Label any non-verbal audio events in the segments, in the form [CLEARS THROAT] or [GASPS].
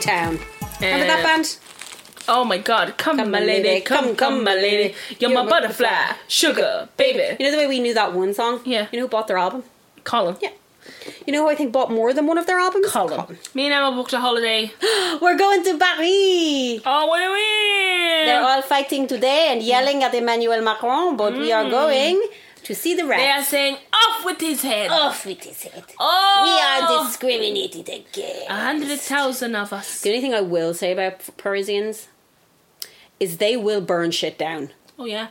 Town. Remember that Uh, band? Oh my god, come, Come, my lady, come, come, my lady. You're, my butterfly, sugar, baby. You know the way we knew that one song? Yeah. You know who bought their album? Colin. Yeah. You know who I think bought more than one of their albums? Colin. Me and Emma booked a holiday. [GASPS] We're going to Paris. Oh, what are we? They're all fighting today and yelling at Emmanuel Macron, but we are going to see the Mm. They are saying, off with his head. Off with his head. Oh, We are discriminated again. a hundred thousand of us. The only thing I will say about Parisians is they will burn shit down. Oh yeah.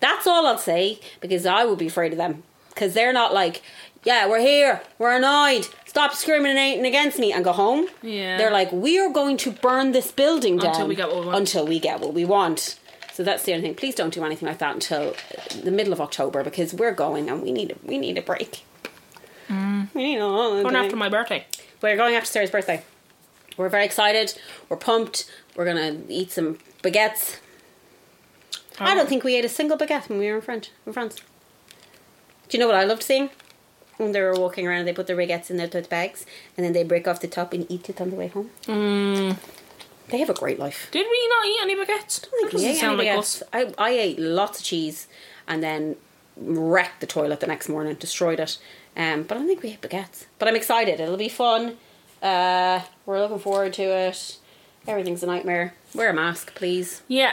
That's all I'll say because I would be afraid of them because they're not like, yeah, we're here, we're annoyed, stop discriminating against me and go home. Yeah. They're like, we are going to burn this building down Until we get what we want. Until we get what we want. So that's the only thing. Please don't do anything like that until the middle of October because we're going and we need a, we need a break. Mm. We need a holiday. Going after my birthday. We're going after Sarah's birthday. We're very excited. We're pumped. We're gonna eat some baguettes. I don't think we ate a single baguette when we were in France. In France. Do you know what I loved seeing? When they were walking around, they put their baguettes in their tote bags, and then they break off the top and eat it on the way home. Mm. They have a great life. Did we not eat any baguettes? I think we doesn't ate any like baguettes. I, I ate lots of cheese, and then wrecked the toilet the next morning, destroyed it. Um, but I don't think we ate baguettes. But I'm excited. It'll be fun. Uh, we're looking forward to it. Everything's a nightmare. Wear a mask, please. Yeah.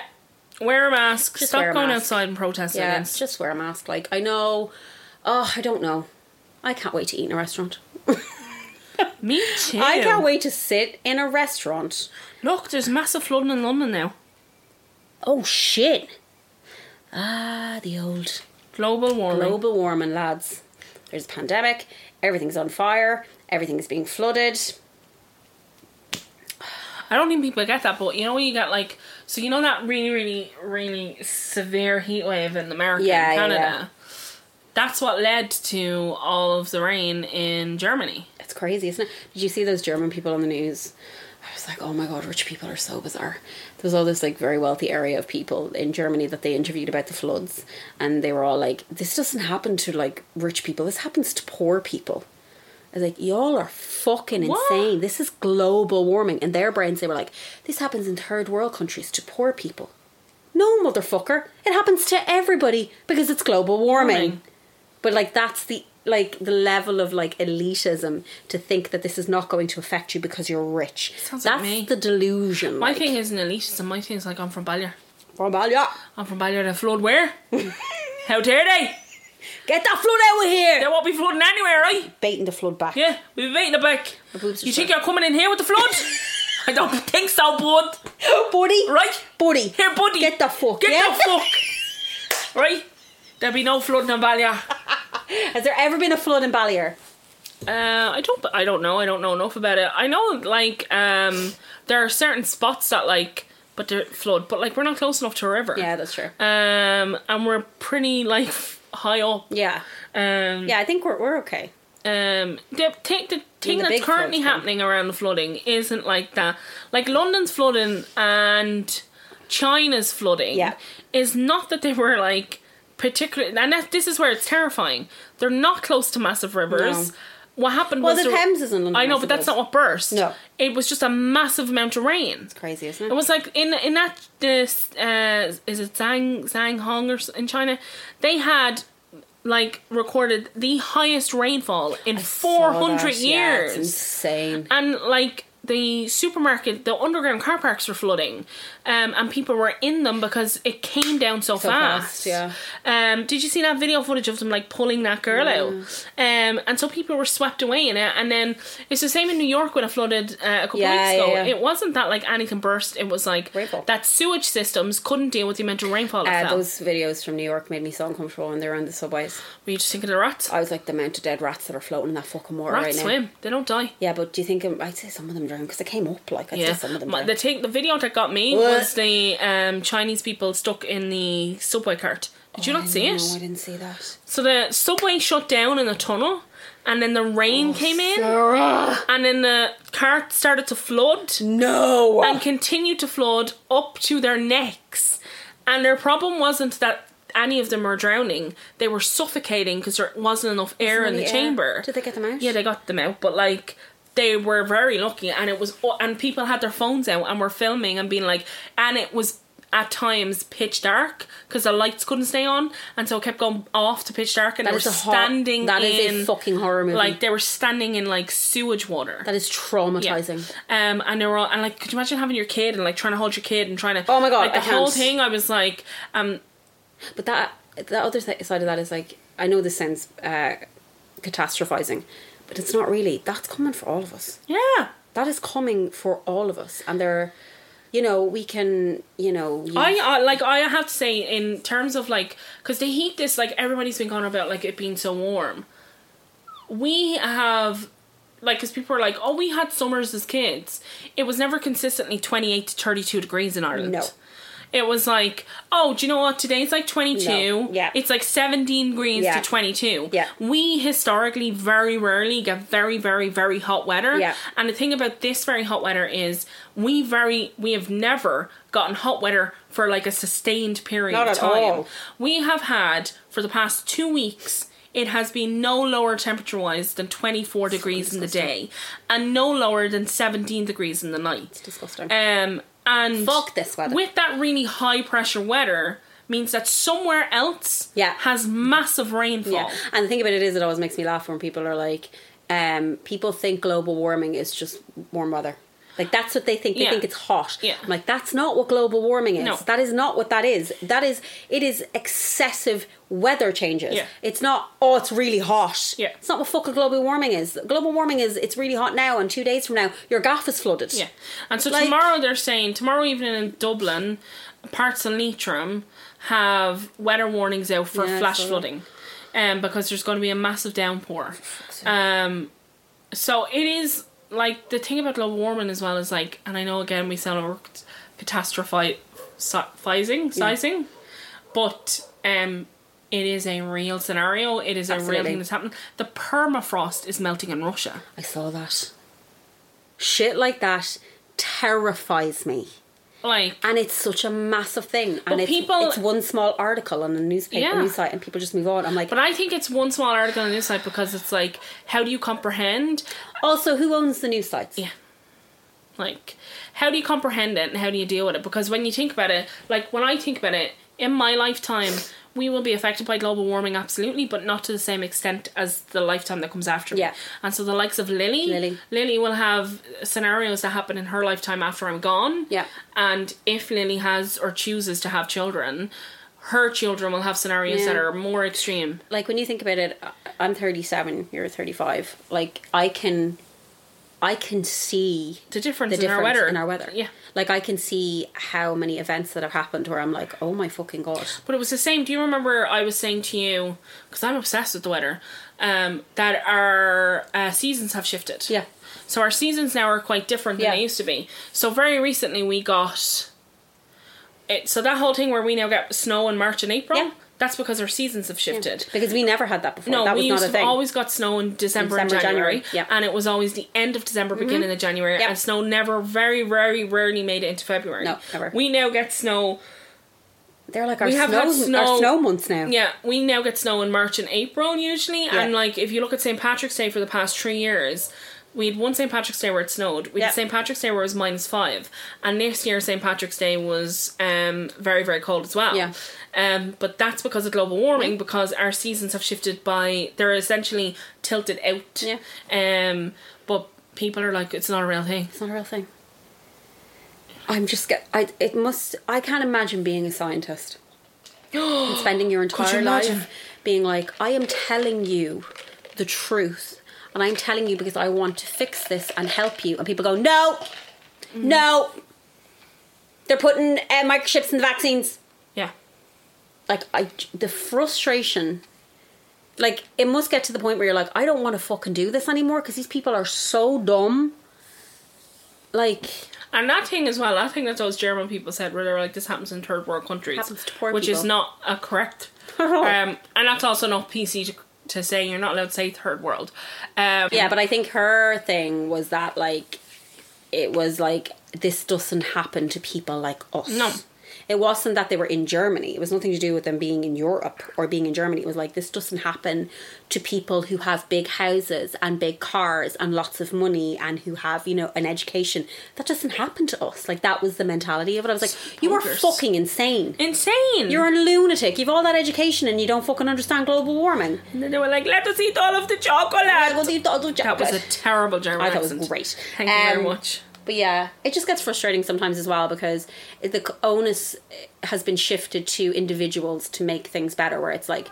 Wear a mask. Just Stop a going mask. outside and protesting Yeah, against. just wear a mask. Like I know. Oh, I don't know. I can't wait to eat in a restaurant. [LAUGHS] [LAUGHS] Me too. I can't wait to sit in a restaurant. Look, there's massive flooding in London now. Oh shit! Ah, the old Global warming. global warming, lads. There's a pandemic. Everything's on fire. Everything's being flooded. I don't think people get that, but you know when you get like, so you know that really, really, really severe heat wave in America Yeah, and yeah, Canada. That's what led to all of the rain in Germany. It's crazy, isn't it? Did you see those German people on the news? I was like, oh my god, rich people are so bizarre. There was all this like very wealthy area of people in Germany that they interviewed about the floods, and they were all like, this doesn't happen to like rich people. This happens to poor people. I was like, y'all are fucking What? insane. This is global warming. In their brains, they were like, this happens in third world countries to poor people. No, motherfucker. It happens to everybody because it's global warming. Warming. But like that's the like the level of like elitism to think that this is not going to affect you because you're rich. Sounds like that's me. the delusion. My like. thing isn't elitism. My thing is like I'm from Ballier. From Ballia. I'm from Ballier. They flood where? [LAUGHS] How dare they? Get that flood out of here! They won't be flooding anywhere, right? Baiting the flood back. Yeah, we've been waiting the back. My boobs are You think you're coming in here with the flood? [LAUGHS] I don't think so, bud. [GASPS] Buddy. Right? Buddy. Here, buddy. Get the fuck. Get yeah? the fuck. [LAUGHS] right? There'll be no flooding in Ballier. [LAUGHS] Has there ever been a flood in Ballier? Uh, I don't. I don't know. I don't know enough about it. I know, like, um, there are certain spots that like, but they're flood. But like, we're not close enough to a river. Yeah, that's true. Um, and we're pretty like [LAUGHS] high up. Yeah. Um, Yeah, I think we're we're okay. Um, the, th- the thing the that's currently happening around the flooding isn't like that. Like London's flooding and China's flooding. Yeah. Is not that they were like particularly, and that, this is where it's terrifying. They're not close to massive rivers. No. What happened Well, was the there- Thames is in London, I know, but that's not what burst. No. it was just a massive amount of rain. It's crazy, isn't it? It was like in in that this uh, is it Zhang Zhang Hong or in China, they had like recorded the highest rainfall in four hundred yeah, years, it's insane. and like the supermarket, the underground car parks were flooding, um, and people were in them because it came down so, So fast. fast, yeah. Um, did you see that video footage of them like pulling that girl out? Um, and so people were swept away in it, and then it's the same in New York when it flooded uh, a couple Yeah, weeks ago. yeah, yeah. It wasn't that like anything burst. It was like Rainfall. that sewage systems couldn't deal with the amount of rainfall Uh, those videos from New York made me so uncomfortable when they were on the subways. Were you just thinking of the rats? I was like the amount of dead rats that are floating in that fucking water Rats right now. swim; they don't die. Yeah, but do you think um, I'd say some of them drowned because they came up like I'd Yeah, say some of them drowned. the thing, the video that got me? Was the um, Chinese people stuck in the subway cart. Did you Oh, not I see know, it? No, I didn't see that. So the subway shut down in the tunnel, and then the rain came in, Sarah. and then the cart started to flood No. and continued to flood up to their necks. And their problem wasn't that any of them were drowning; they were suffocating because there wasn't enough air in the air? chamber. Did they get them out? Yeah, they got them out, but like they were very lucky, and it was and people had their phones out and were filming and being like, and it was at times pitch dark because the lights couldn't stay on, and so it kept going off to pitch dark, and That they were a hor- standing. that is in, a fucking horror movie. Like they were standing in like sewage water. that is Yeah. traumatizing. Um, and they were all, and like, could you imagine having your kid and like trying to hold your kid and trying to? Oh my God, Like the I whole can't. thing, I was like, um, But that the other side of that is like I know this sounds uh, catastrophizing, but it's not really. That's coming for all of us. yeah. That is coming for all of us, and they're, you know, we can, you know, I uh, like I have to say in terms of like because the heat this like everybody's been going about like it being so warm. We have like because people are like oh we had summers as kids. It was never consistently twenty eight to thirty two degrees in Ireland. No. It was like, oh, do you know what? Today's like 22. No. Yeah. It's like 17 degrees Yeah. to 22. Yeah. We historically very rarely get very, very, very hot weather. Yeah. And the thing about this very hot weather is we very we have never gotten hot weather for like a sustained period of at time. all. We have had for the past two weeks it has been no lower temperature wise than 24 degrees in the day and no lower than 17 degrees in the night. It's disgusting. Um and Fuck this weather. with that really high pressure weather means that somewhere else Yeah. has massive rainfall. Yeah, and the thing about it is, it always makes me laugh when people are like, um, people think global warming is just warm weather. Like that's what they think. They Yeah. think it's hot. Yeah. I'm like that's not what global warming is. No. That is not what that is. That is it is excessive weather changes. Yeah. It's not oh it's really hot. Yeah. It's not what fucking global warming is. Global warming is it's really hot now and two days from now your gaff is flooded. Yeah. And so Like- tomorrow they're saying tomorrow evening in Dublin, parts of Leitrim have weather warnings out for Yeah, flash flooding. Um, because there's going to be a massive downpour. Um, so it is like the thing about global warming as well is like, and I know again we sound like we're catastrophizing, sizing, but um, it is a real scenario. It is a real thing that's happening. The permafrost is melting in Russia. I saw that. Shit like that terrifies me. Like and it's such a massive thing and it's, people- it's one small article on a newspaper Yeah. news site and people just move on i'm like But I think it's one small article on a news site because it's like, how do you comprehend? also who owns the news sites Yeah. Like, how do you comprehend it and how do you deal with it? Because when you think about it, like when I think about it, in my lifetime, we will be affected by global warming, absolutely, but not to the same extent as the lifetime that comes after me. Yeah. And so the likes of Lily, Lily. Lily will have scenarios that happen in her lifetime after I'm gone. Yeah. And if Lily has or chooses to have children, her children will have scenarios that are more extreme. like when you think about it i'm 37 you're 35 like i can i can see The difference, the in our weather. in our weather Yeah. like i can see how many events that have happened where i'm like oh my fucking god But it was the same. Do you remember I was saying to you, because I'm obsessed with the weather, um, that our uh, seasons have shifted. yeah So our seasons now are quite different than Yeah. they used to be. So very recently we got it. So that whole thing where we now get snow in March and April. Yeah. That's because our seasons have shifted. because we never had that before No, that we was used not a to always got snow in December, and December, January, January, yeah. and it was always the end of December, mm-hmm. beginning of January, Yeah. and snow never, very, very rarely made it into February. No, never. We now get snow they're like our We have snow, had snow- our snow months now Yeah, we now get snow in March and April usually, and like if you look at St. Patrick's Day for the past three years, we had one St. Patrick's Day where it snowed. We Yeah. had St. Patrick's Day where it was minus five, and this year St. Patrick's Day was um very very cold as well. Yeah. Um, but that's because of global warming because our seasons have shifted by they're essentially tilted out. Yeah. Um, but people are like, it's not a real thing. It's not a real thing. I'm just get. I it must. I can't imagine being a scientist [GASPS] and spending your entire you life being like, I am telling you the truth, and I'm telling you because I want to fix this and help you, and people go, no, Mm-hmm. no. They're putting uh, microchips in the vaccines. Yeah. Like I, the frustration. Like it must get to the point where you're like, I don't want to fucking do this anymore because these people are so dumb. Like. And that thing as well, that thing that those German people said, where they're like, this happens in third world countries, Happens to poor which is not a correct. [LAUGHS] Um, and that's also not PC to, to say. You're not allowed to say third world. Um, Yeah, but I think her thing was that like it was like this doesn't happen to people like us. No. It wasn't that they were in Germany. It was nothing to do with them being in Europe or being in Germany. It was like this doesn't happen to people who have big houses and big cars and lots of money and who have, you know, an education. That doesn't happen to us. Like that was the mentality of it. I was like, you are fucking insane. Insane. You're a lunatic. You've all that education and you don't fucking understand global warming. and then they were like, let us eat all of the chocolate. I will eat all the that was a terrible German I thought it was great. Thank you very Um, much. But yeah, it just gets frustrating sometimes as well because the onus has been shifted to individuals to make things better. Where it's like,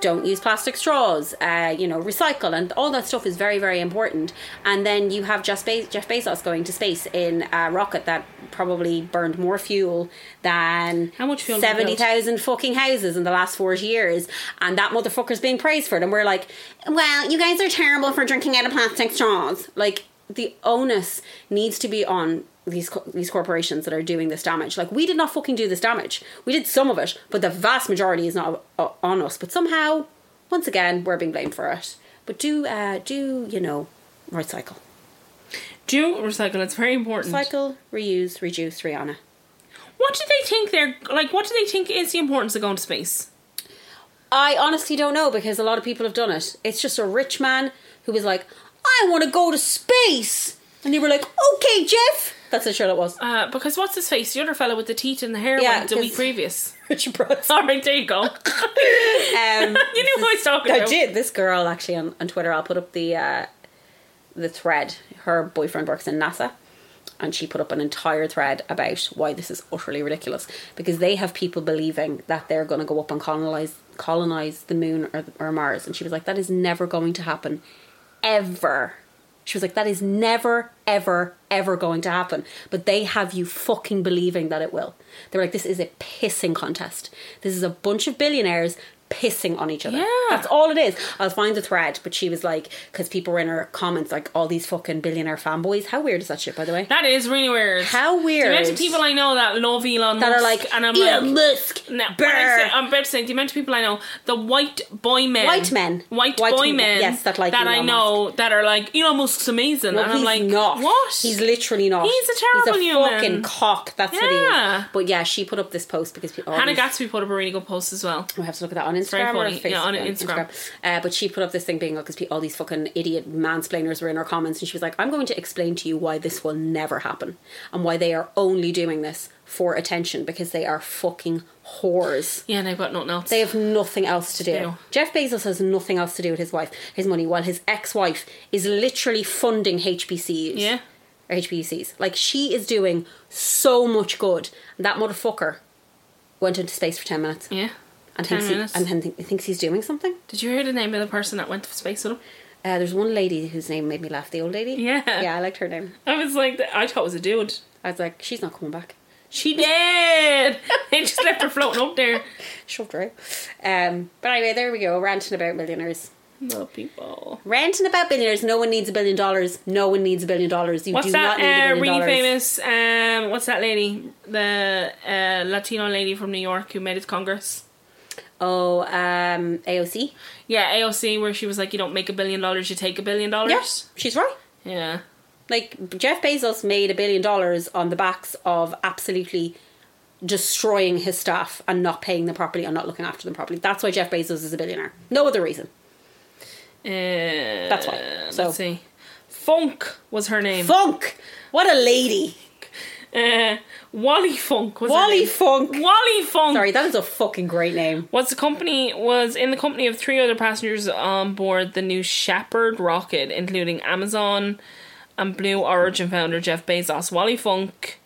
don't use plastic straws, uh, you know, recycle, and all that stuff is very, very important. And then you have Jeff, Be- Jeff Bezos going to space in a rocket that probably burned more fuel than How much fuel seventy thousand fucking houses in the last forty years, and that motherfucker's being praised for it. And we're like, well, you guys are terrible for drinking out of plastic straws. Like the onus needs to be on these co- these corporations that are doing this damage. Like we did not fucking do this damage. We did some of it, but the vast majority is not uh, on us. But somehow, once again, we're being blamed for it. But do uh, do you know recycle, Do recycle. It's very important. recycle, reuse, reduce, Rihanna. What do they think they're like? What do they think is the importance of going to space? I honestly don't know because a lot of people have done it. It's just a rich man who was like, I want to go to space. And they were like, okay, Jeff. That's the show it was. Uh, because what's his face? The other fellow with the teeth and the hair Yeah, went the week previous. [LAUGHS] Richard Branson. All right, there you go. [LAUGHS] Um, [LAUGHS] you knew who I was talking I about. did. This girl actually on, on Twitter, I'll put up the uh, the thread. Her boyfriend works in NASA, and she put up an entire thread about why this is utterly ridiculous because they have people believing that they're going to go up and colonize colonize the moon or, or Mars, and she was like, that is never going to happen, ever. She was like, that is never, ever, ever going to happen. But they have you fucking believing that it will. They're like, this is a pissing contest. This is a bunch of billionaires pissing on each other. Yeah. That's all it is. I'll find the thread, but she was like, because people were in her comments, like, all these fucking billionaire fanboys. How weird is that shit, by the way? That is really weird. How weird. The amount of people I know that love Elon that Musk are like, and I'm Elon like, Musk, no, I brr." say, I'm about to say the amount of people I know, the white boy men, White men. white, White boy men, yes, that like I Elon know that are like Elon Musk's amazing, Well, and I'm like, not. what? He's literally not. He's a terrible He's a human. fucking cock. That's what he Yeah. is. But yeah, she put up this post because people. Hannah Gadsby put up a really good post as well. We have to look at that on Instagram or. Facebook. Yeah, on Instagram. Uh, but she put up this thing being like, because all these fucking idiot mansplainers were in her comments, and she was like, "I'm going to explain to you why this will never happen, and why they are only doing this for attention because they are fucking whores." Yeah, and I've got nothing else. They have nothing else to do. do. Jeff Bezos has nothing else to do with his wife, his money, while his ex-wife is literally funding HBCUs. yeah, Or HBCs. Like she is doing so much good. And that motherfucker went into space for ten minutes yeah. And 10 thinks he, and then think, thinks he's doing something. Did you hear the name of the person that went to space with him? Uh, there's one lady whose name made me laugh. The old lady. Yeah. Yeah, I liked her name. I was like, I thought it was a dude. I was like, she's not coming back. She did. [LAUGHS] they just left her floating up there. [LAUGHS] Shoved her out. Um, but anyway, there we go. Ranting about millionaires. No people. Ranting about billionaires. No one needs a billion dollars. No one needs a billion dollars. You What's do that not need a uh, billion really dollars. famous? Um, what's that lady? The uh, Latino lady from New York who made it to Congress. Oh, um, AOC. Yeah, AOC, where she was like, "You don't make a billion dollars, you take a billion dollars." Yes, she's right. Yeah. Like Jeff Bezos made a billion dollars on the backs of absolutely destroying his staff and not paying them properly and not looking after them properly. That's why Jeff Bezos is a billionaire. No other reason. Uh, That's why. So- let's see. Funk was her name. Funk. What a lady. Uh, Wally Funk was Wally. Funk. Wally Funk. Sorry, that is a fucking great name. Was the company was in the company of three other passengers on board the new Shepard rocket, including Amazon and Blue Origin founder Jeff Bezos. Wally Funk.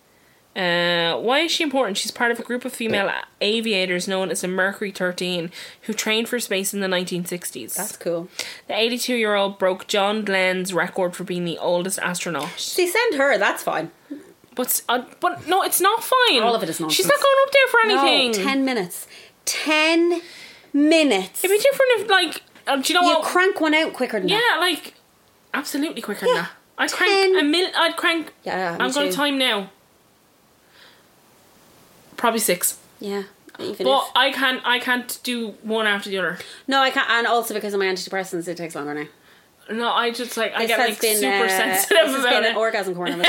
Uh, why is she important? She's part of a group of female aviators known as the Mercury 13 who trained for space in the 1960s. That's cool. the 82 year old broke John Glenn's record for being the oldest astronaut. See, send her. That's fine. But, uh, but no, it's not fine. All of it is not. She's not going up there for anything. No, ten minutes. Ten minutes. It'd be different if, like, uh, do you know you what? crank one out quicker than Yeah, that. like absolutely quicker Yeah, than that. I'd crank a mil. I'd crank. Yeah, I'm going to time now. Probably six, Yeah. Even but if- I can't. I can't do one after the other. no, I can't. And also because of my antidepressants, it takes longer now. No, I just like I This get has like super uh, sensitive this has about been it. an orgasm corner. [LAUGHS] um,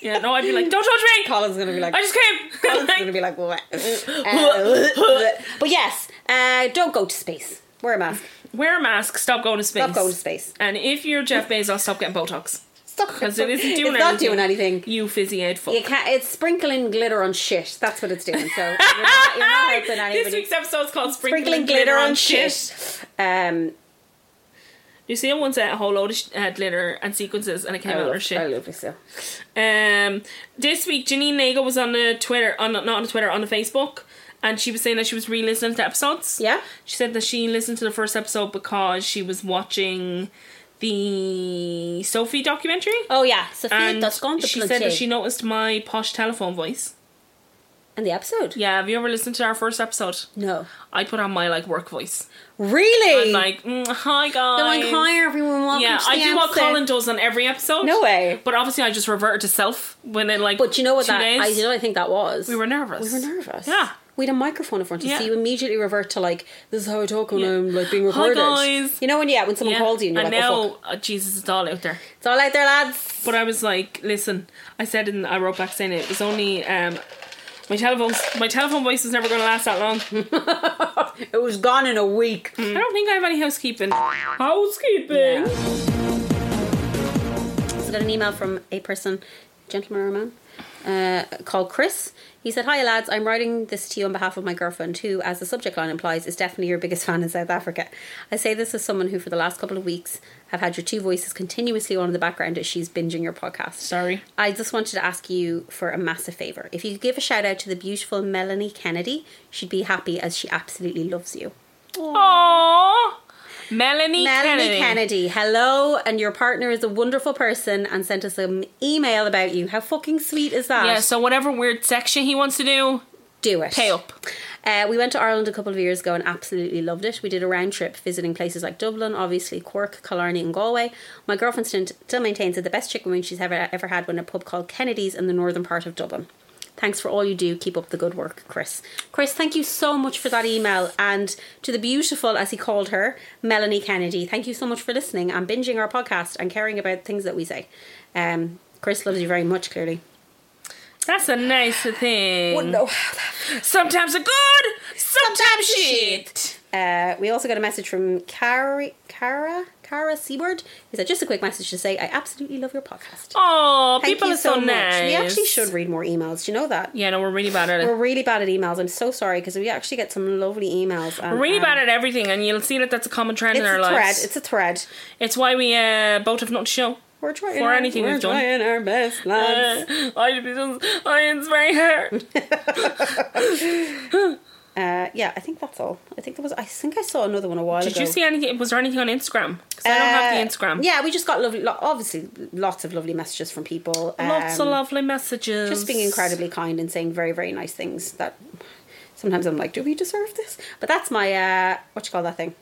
Yeah, no, I'd be like, don't touch me. Colin's gonna be like, I just came. Colin's gonna be like, what? Uh, but yes, uh, don't go to space. Wear a mask. Wear a mask. Stop going to space. Stop going to space. And if you're Jeff Bezos, stop getting Botox. Stop Because it isn't doing it's not anything. doing anything. You fizzy head fuck. You can't. It's sprinkling glitter on shit. That's what it's doing. So [LAUGHS] you're not, you're not helping this anybody. week's episode is called Sprinkling, Sprinkling glitter on shit. Um, You see, I once a whole load of sh- uh, glitter and sequences, and it came I out love, of shit. I love this. So. Um, this week, Janine Nago was on the Twitter, on not on the Twitter, on the Facebook, and she was saying that she was re-listening to episodes. Yeah. She said that she listened to the first episode because she was watching the Sophie documentary. Oh yeah, Sophie And gone she said that she noticed my posh telephone voice. in the episode. Yeah, have you ever listened to our first episode? No. I put on my like work voice. Really? I'm like, mm, hi guys. They're like, hi everyone. Welcome Yeah, to the I do what episode." Colin does on every episode. No way. But obviously, I just reverted to self when it like. But you know what that? days, I you know what I think that was. We were nervous. We were nervous. Yeah. We had a microphone in front of us, Yeah. so you immediately revert to like, this is how I talk when Yeah. I'm like being Hi, recorded. guys. You know when yeah, when someone Yeah. calls you and you're and like, now, oh fuck. uh, Jesus, it's all out there. It's all out there, lads. But I was like, listen, I said, and I wrote back saying it was only um, my telephone. My telephone voice is never going to last that long. [LAUGHS] It was gone in a week. I don't think I have any housekeeping. Housekeeping. So I got an email from a person, gentleman or man, uh, called Chris. He said, Hi lads, I'm writing this to you on behalf of my girlfriend, who, as the subject line implies, is definitely your biggest fan in South Africa. I say this as someone who, for the last couple of weeks, have had your two voices continuously on in the background as she's binging your podcast. Sorry. I just wanted to ask you for a massive favour. If you could give a shout out to the beautiful Melanie Kennedy, she'd be happy as she absolutely loves you. Aww. Melanie, Melanie Kennedy. Kennedy. hello, and your partner is a wonderful person and sent us an email about you. How fucking sweet is that? Yeah, so whatever weird section he wants to do, do it. pay up. Uh, we went to Ireland a couple of years ago and absolutely loved it. We did a round trip visiting places like Dublin, obviously Cork, Killarney, and Galway. My girlfriend still, maintains that the best chicken wing she's ever ever had was in a pub called Kennedy's in the northern part of Dublin. Thanks for all you do. Keep up the good work, Chris. Chris, thank you so much for that email. And to the beautiful, as he called her, Melanie Kennedy, thank you so much for listening and binging our podcast and caring about things that we say. Um, Chris loves you very much, clearly. That's a nice thing. no. Sometimes a good, sometimes shit. Uh, we also got a message from Cara, Cara, Cara Seaward. He said, just a quick message to say, I absolutely love your podcast. Oh, people are so, so much. nice. We actually should read more emails. Do you know that? Yeah, no, we're really bad at it. We're really bad at emails. I'm so sorry because we actually get some lovely emails. And, We're really um, bad at everything, and you'll see that that's a common trend It's in our a thread. lives. It's a thread. It's why we uh, both have not to show. We're trying. For anything we're we've done. trying our best, lads. Uh, I, I, it's very hard. Uh, yeah, I think that's all. I think there was. I think I saw another one a while Did ago. Did you see anything? Was there anything on Instagram? Because I don't have the Uh, Instagram. Yeah, we just got lovely. Lo- obviously, lots of lovely messages from people. Lots um, of lovely messages. just being incredibly kind and saying very very nice things that sometimes i'm like do we deserve this but that's my uh what you call that thing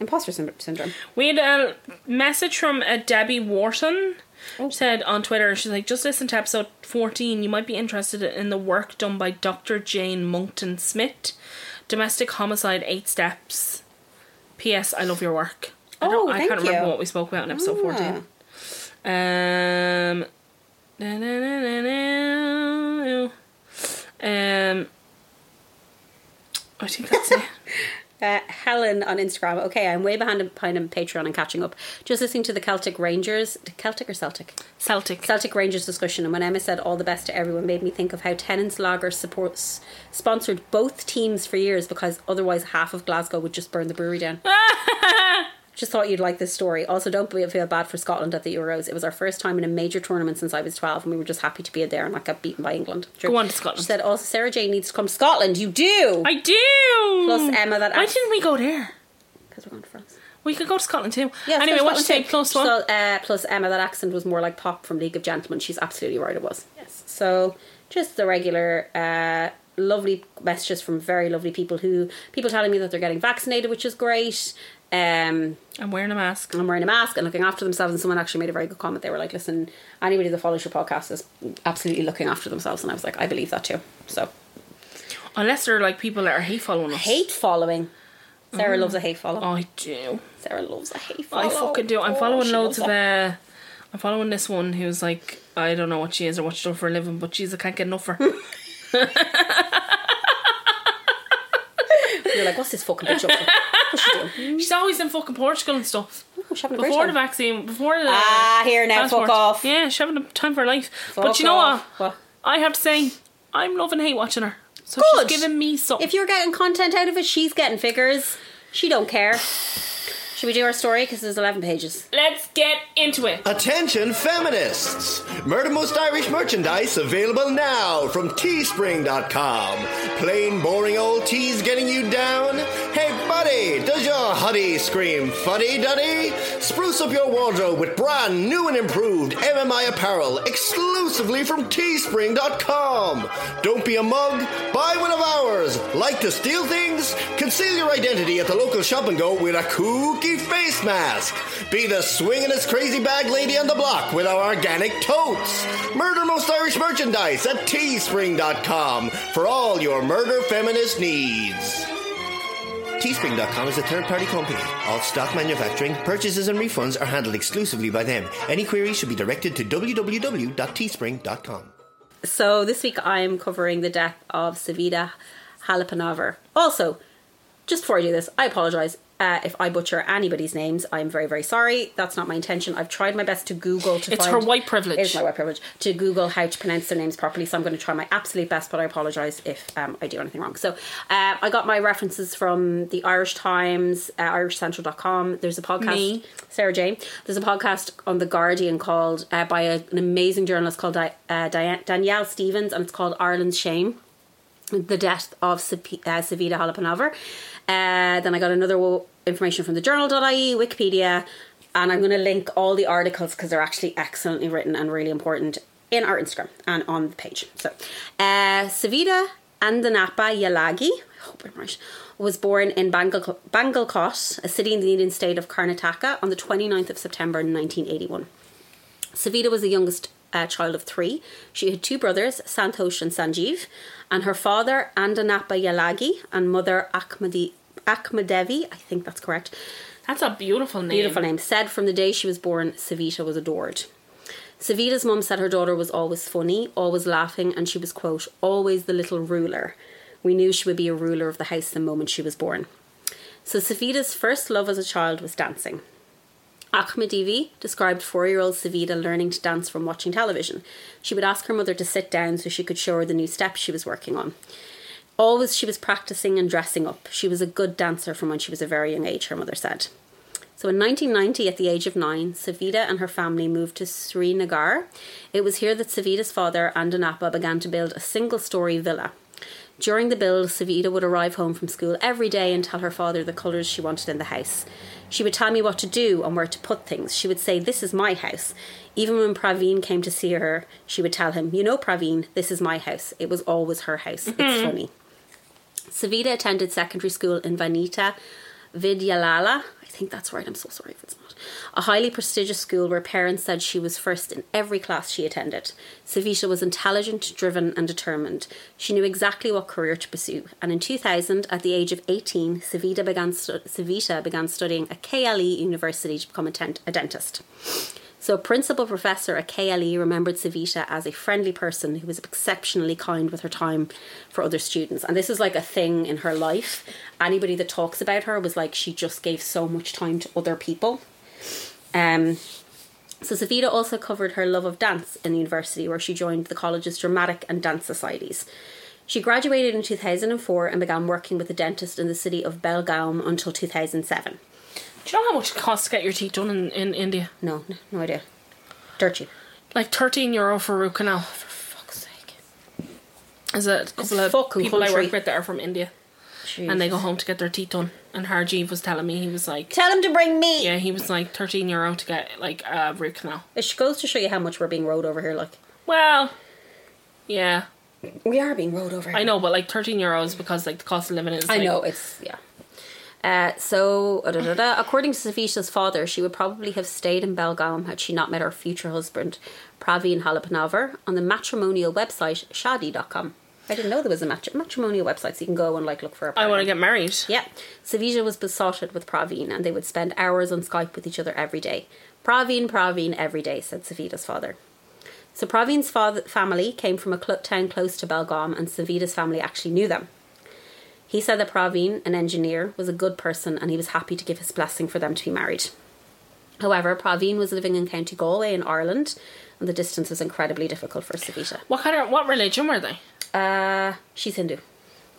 imposter syndrome We had a message from a Debbie Wharton. Oh. Said on Twitter, she's like, just listen to episode 14. You might be interested in the work done by Dr. Jane Monckton Smith. Domestic homicide, eight steps. P.S. I love your work. I, Oh, don't, I thank can't remember what we spoke about in episode Ah. 14. Um, na, na, na, na, na. um, I think that's [LAUGHS] it. Uh, Helen on Instagram. Okay, I'm way behind behind on Patreon and catching up. Just listening to the Celtic Rangers, Celtic or Celtic, Celtic. Celtic Rangers discussion, and when Emma said all the best to everyone, made me think of how Tennent's Lager supports sponsored both teams for years because otherwise half of Glasgow would just burn the brewery down. [LAUGHS] Just thought you'd like this story. Also, don't feel bad for Scotland at the Euros. It was our first time in a major tournament since I was 12, and we were just happy to be there and not get beaten by England. Go on to Scotland. She said, also, Sarah Jane needs to come to Scotland. You do! I do. Plus Emma, that Why didn't we go there? Because we're going to France. We could go to Scotland too. Yeah, anyway, so what you say? Plus one. So, uh, plus Emma, that accent was more like pop from League of Gentlemen. She's absolutely right, it was. Yes. So, just the regular, uh, lovely messages from very lovely people who, people telling me that they're getting vaccinated, which is great. Um, I'm wearing a mask. and wearing a mask and looking after themselves. And someone actually made a very good comment. They were like, listen, anybody that follows your podcast is absolutely looking after themselves. And I was like, I believe that too. So, Unless they're like people that are hate following us. hate following. Sarah loves a hate follow. I do. Sarah loves a hate follow. I fucking do. I'm following loads of uh I'm following this one who's like, I don't know what she is or what she does for a living, but she's I can't get enough of her. [LAUGHS] [LAUGHS] You're like, what's this fucking bitch up [LAUGHS] she she's always in fucking Portugal and stuff. Oh, she's having a Before the vaccine, before the Ah, here now, fuck off. Yeah, she's having a time for her life. but you know what? What? I have to say, I'm loving hate watching her. So Good. she's giving me something. If you're getting content out of it, she's getting figures. She don't care. Should we do our story? Because there's 11 pages. Let's get into it. Attention feminists! Murder Most Irish merchandise available now from teespring.com. Plain boring old teas getting you down? Hey buddy, does your huddy scream fuddy duddy? Spruce up your wardrobe with brand new and improved MMI apparel exclusively from teespring.com. Don't be a mug, buy one of ours. Like to steal things? Conceal your identity at the local shop and go with a kooky face mask. Be the swingin'est crazy bag lady on the block with our organic totes. Murder Most Irish merchandise at teespring.com for all your murder feminist needs. Teespring.com is a third party company. All stock manufacturing, purchases, and refunds are handled exclusively by them. Any queries should be directed to www.teespring.com. So this week I'm covering the death of Savita Halapanova. Also, just before I do this, I apologise uh, if I butcher anybody's names. I'm very, very sorry. That's not my intention. I've tried my best to Google to It's find... her white privilege. It's my white privilege. To Google how to pronounce their names properly. So I'm going to try my absolute best, but I apologise if um, I do anything wrong. So uh, I got my references from the Irish Times, uh, irishcentral.com. There's a podcast... Me. Sarah Jane. There's a podcast on The Guardian called uh, by a, an amazing journalist called Di- uh, Diane, Danielle Stevens, and it's called Ireland's Shame the death of uh, Savita Halapanova. Uh, then I got another information from the journal.ie, Wikipedia, and I'm going to link all the articles because they're actually excellently written and really important in our Instagram and on the page. So, uh, Savita Andanappa Yalagi, I hope I'm right, was born in Bangal- Bangalkot, a city in the Indian state of Karnataka, on the 29th of September 1981. Savita was the youngest uh, child of three. She had two brothers, Santosh and Sanjeev, and her father, Andanappa Yalagi, and mother, Akmadi, Akmadevi, I think that's correct, That's a beautiful name. beautiful name, said from the day she was born, Savita was adored. Savita's mum said her daughter was always funny, always laughing, and she was, quote, always the little ruler. We knew she would be a ruler of the house the moment she was born. So Savita's first love as a child was dancing. Ahmadivi described four year old Savita learning to dance from watching television. She would ask her mother to sit down so she could show her the new steps she was working on. Always she was practicing and dressing up. She was a good dancer from when she was a very young age, her mother said. So in 1990, at the age of nine, Savita and her family moved to Srinagar. It was here that Savita's father, Andanappa, began to build a single story villa. During the build, Savita would arrive home from school every day and tell her father the colours she wanted in the house. She would tell me what to do and where to put things. She would say, This is my house. Even when Praveen came to see her, she would tell him, You know, Praveen, this is my house. It was always her house. It's mm-hmm. funny. Savita attended secondary school in Vanita Vidyalala. I think that's right. I'm so sorry if it's not. A highly prestigious school where parents said she was first in every class she attended. Savita was intelligent, driven, and determined. She knew exactly what career to pursue. And in 2000, at the age of 18, Savita began, stu- began studying at KLE University to become a, tent- a dentist. So, principal professor at KLE remembered Savita as a friendly person who was exceptionally kind with her time for other students. And this is like a thing in her life. Anybody that talks about her was like she just gave so much time to other people. Um, so, Savita also covered her love of dance in the university, where she joined the college's dramatic and dance societies. She graduated in 2004 and began working with a dentist in the city of Belgaum until 2007. Do you know how much it costs to get your teeth done in, in India? No, no, no idea. Dirt cheap. Like 13 euro for a root canal. For fuck's sake. There's a couple of fucking people I work with that are from India. And they go home to get their teeth done. And Harjeev was telling me, he was like, Tell him to bring me. yeah, he was like 13 euro to get like a root canal. It goes to show you how much we're being rode over here. Like Well, yeah, we are being rode over. Here. I know, but like 13 euros because like the cost of living is. I like- know it's yeah. Uh, so, uh, da, da, da. according to Savita's father, she would probably have stayed in Belgaum had she not met her future husband, Praveen Halapanavar, on the matrimonial website shaadi.com. I didn't know there was a match- matrimonial website, so you can go and like look for a I want to get married. Yeah. Savita was besotted with Praveen and they would spend hours on Skype with each other every day. Praveen, Praveen, every day, said Savita's father. So Praveen's father, family came from a cl- town close to Belgaum and Savita's family actually knew them. He said that Praveen, an engineer, was a good person and he was happy to give his blessing for them to be married. However, Praveen was living in County Galway in Ireland and the distance was incredibly difficult for Savita. What kind of what religion were they? Uh, she's Hindu.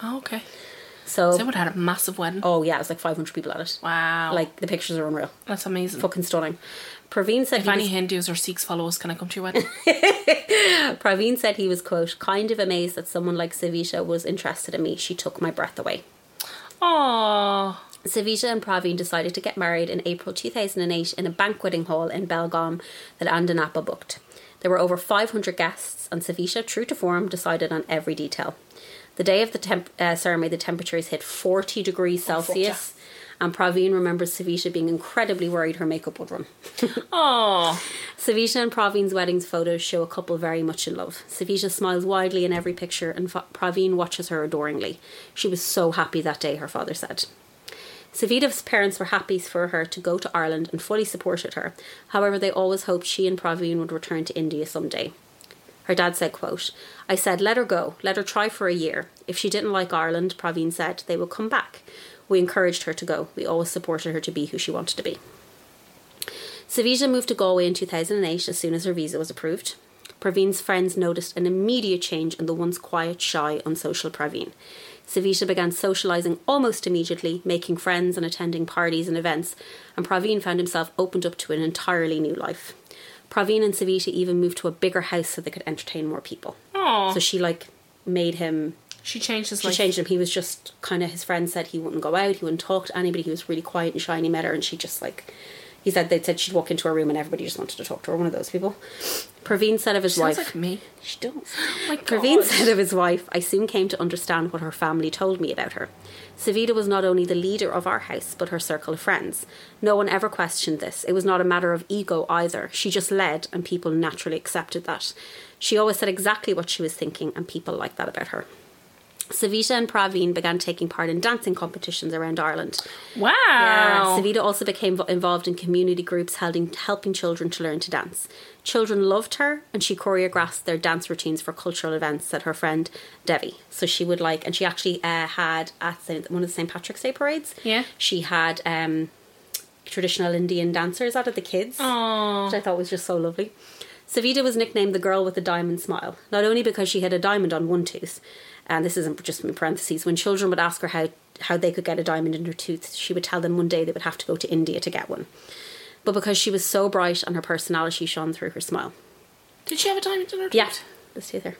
Oh, okay. So, So they would have had a massive wedding. oh yeah, it was like 500 people at it. Wow. Like, the pictures are unreal. that's amazing. fucking stunning. Praveen said if any was, Hindus or Sikhs follow us, can I come to your wedding? [LAUGHS] Praveen said he was quote kind of amazed that someone like Savita was interested in me. She took my breath away. Oh, Savita and Praveen decided to get married in April 2008 in a banqueting hall in Belgaum that Andanappa booked. There were over 500 guests, and Savita, true to form, decided on every detail. The day of the temp- uh, ceremony, the temperatures hit 40 degrees Celsius, and Praveen remembers Savita being incredibly worried her makeup would run. [LAUGHS] oh, Savita and Praveen's weddings photos show a couple very much in love. Savita smiles widely in every picture, and Praveen watches her adoringly. She was so happy that day, her father said. Savita's parents were happy for her to go to Ireland and fully supported her. However, they always hoped she and Praveen would return to India someday. Her dad said, quote, I said, let her go, let her try for a year. If she didn't like Ireland, Praveen said, they would come back. We encouraged her to go. We always supported her to be who she wanted to be. Savita moved to Galway in 2008 as soon as her visa was approved. Praveen's friends noticed an immediate change in the once quiet, shy, unsocial Praveen. Savita began socialising almost immediately, making friends and attending parties and events, and Praveen found himself opened up to an entirely new life. Praveen and Savita even moved to a bigger house so they could entertain more people. oh. So she like made him she changed his she life. changed him. He was just kind of his friend said he wouldn't go out, he wouldn't talk to anybody. He was really quiet and shy. And he met her, and she just like he said they said she'd walk into a room and everybody just wanted to talk to her. One of those people. Praveen said of his Sounds wife. like me. She does. [GASPS] Oh my Praveen God. said of his wife, I soon came to understand what her family told me about her. Savita was not only the leader of our house, but her circle of friends. No one ever questioned this. It was not a matter of ego either. She just led, and people naturally accepted that. She always said exactly what she was thinking, and people liked that about her. Savita and Praveen began taking part in dancing competitions around Ireland. Wow. Yeah, Savita also became involved in community groups helping, helping children to learn to dance. Children loved her, and she choreographed their dance routines for cultural events, said her friend Devi. So she would like, and she actually uh, had at the, one of the St. Patrick's Day parades. Yeah. She had um, traditional Indian dancers out of the kids, Aw. which I thought was just so lovely. Savita was nicknamed the girl with the diamond smile, not only because she had a diamond on one tooth, and this isn't just in parentheses, when children would ask her how, how they could get a diamond in her tooth, she would tell them one day they would have to go to India to get one. But because she was so bright and her personality shone through her smile. Did she have a diamond in her tooth? Yeah, this tooth there.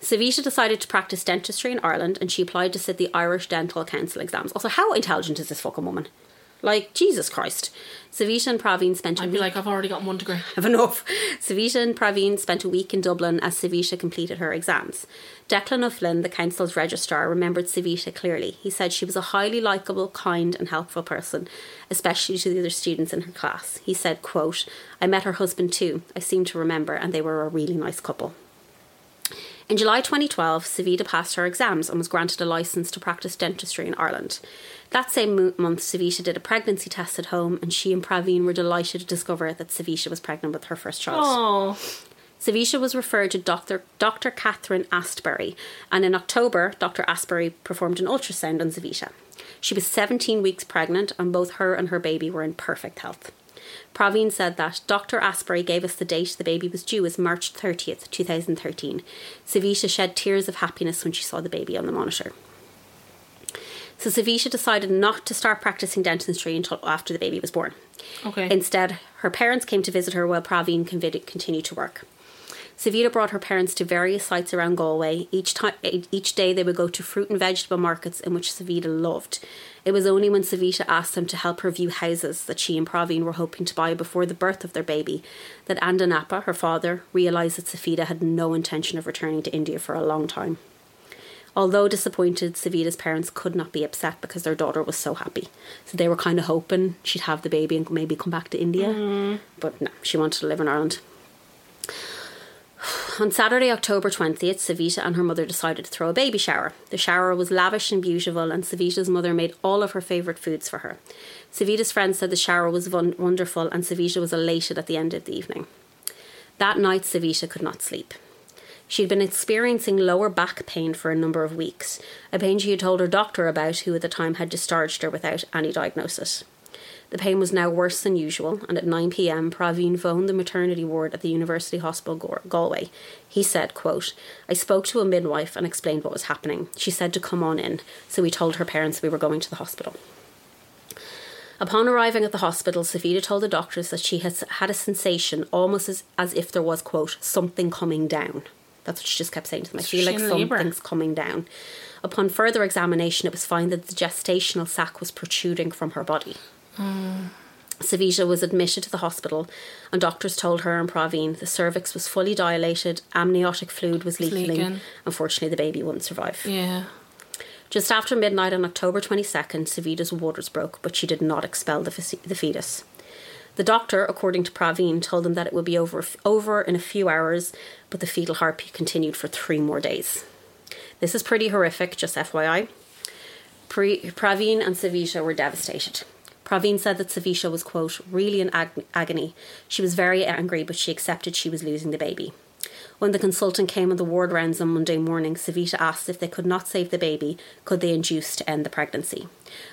Savita decided to practice dentistry in Ireland and she applied to sit the Irish Dental Council exams. Also, how intelligent is this fucking woman? Like, Jesus Christ. Savita and Praveen spent a I'd be week like, I've already got one degree. [LAUGHS] have enough. Savita and Praveen spent a week in Dublin as Savita completed her exams. Declan O'Flynn, the council's registrar, remembered Savita clearly. He said she was a highly likeable, kind, and helpful person, especially to the other students in her class. He said, quote, I met her husband too, I seem to remember, and they were a really nice couple. In July 2012, Savita passed her exams and was granted a license to practice dentistry in Ireland. That same month, Savita did a pregnancy test at home, and she and Praveen were delighted to discover that Savita was pregnant with her first child. Oh. Savita was referred to Dr. Dr. Catherine Astbury, and in October, Dr. Astbury performed an ultrasound on Savita. She was 17 weeks pregnant, and both her and her baby were in perfect health. Praveen said that Dr. Astbury gave us the date the baby was due as March 30th, 2013. Savita shed tears of happiness when she saw the baby on the monitor. So Savita decided not to start practicing dentistry until after the baby was born. Okay. Instead, her parents came to visit her while Praveen continued to work. Savita brought her parents to various sites around Galway. Each time, each day, they would go to fruit and vegetable markets in which Savita loved. It was only when Savita asked them to help her view houses that she and Praveen were hoping to buy before the birth of their baby that Andanappa, her father, realised that Savita had no intention of returning to India for a long time. Although disappointed, Savita's parents could not be upset because their daughter was so happy. So they were kind of hoping she'd have the baby and maybe come back to India. Mm. But no, she wanted to live in Ireland. [SIGHS] On Saturday, October 20th, Savita and her mother decided to throw a baby shower. The shower was lavish and beautiful, and Savita's mother made all of her favourite foods for her. Savita's friends said the shower was won- wonderful, and Savita was elated at the end of the evening. That night, Savita could not sleep. She'd been experiencing lower back pain for a number of weeks, a pain she had told her doctor about, who at the time had discharged her without any diagnosis. The pain was now worse than usual, and at 9 pm, Praveen phoned the maternity ward at the University Hospital Galway. He said, quote, I spoke to a midwife and explained what was happening. She said to come on in, so we told her parents we were going to the hospital. Upon arriving at the hospital, Savita told the doctors that she had had a sensation almost as, as if there was, quote, something coming down. That's what she just kept saying to them. I feel like something's coming down. Upon further examination, it was found that the gestational sac was protruding from her body. Savita was admitted to the hospital, and doctors told her and Praveen the cervix was fully dilated, amniotic fluid was leaking. leaking. Unfortunately, the baby wouldn't survive. Yeah. Just after midnight on October 22nd, Savita's waters broke, but she did not expel the, fe- the fetus. The doctor, according to Praveen, told him that it would be over, over in a few hours, but the fetal heartbeat continued for three more days. This is pretty horrific, just FYI. Pre- Praveen and Savita were devastated. Praveen said that Savita was, quote, really in ag- agony. She was very angry, but she accepted she was losing the baby. When the consultant came on the ward rounds on Monday morning, Savita asked if they could not save the baby, could they induce to end the pregnancy.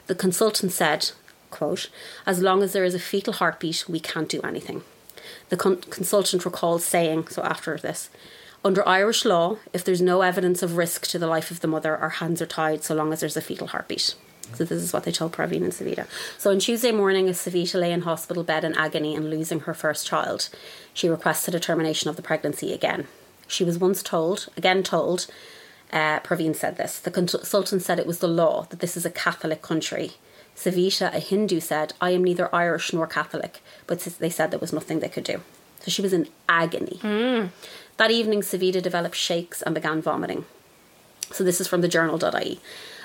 The consultant said, quote, as long as there is a fetal heartbeat, we can't do anything. The con- consultant recalls saying, so after this, under Irish law, if there's no evidence of risk to the life of the mother, our hands are tied so long as there's a fetal heartbeat. So this is what they told Praveen and Savita. So on Tuesday morning, as Savita lay in hospital bed in agony and losing her first child, she requested a termination of the pregnancy again. She was once told, again told, uh, Praveen said this. The consultant said it was the law, that this is a Catholic country. Savita, a Hindu, said, I am neither Irish nor Catholic, but they said there was nothing they could do. So she was in agony. Mm. That evening, Savita developed shakes and began vomiting. So this is from the journal.ie.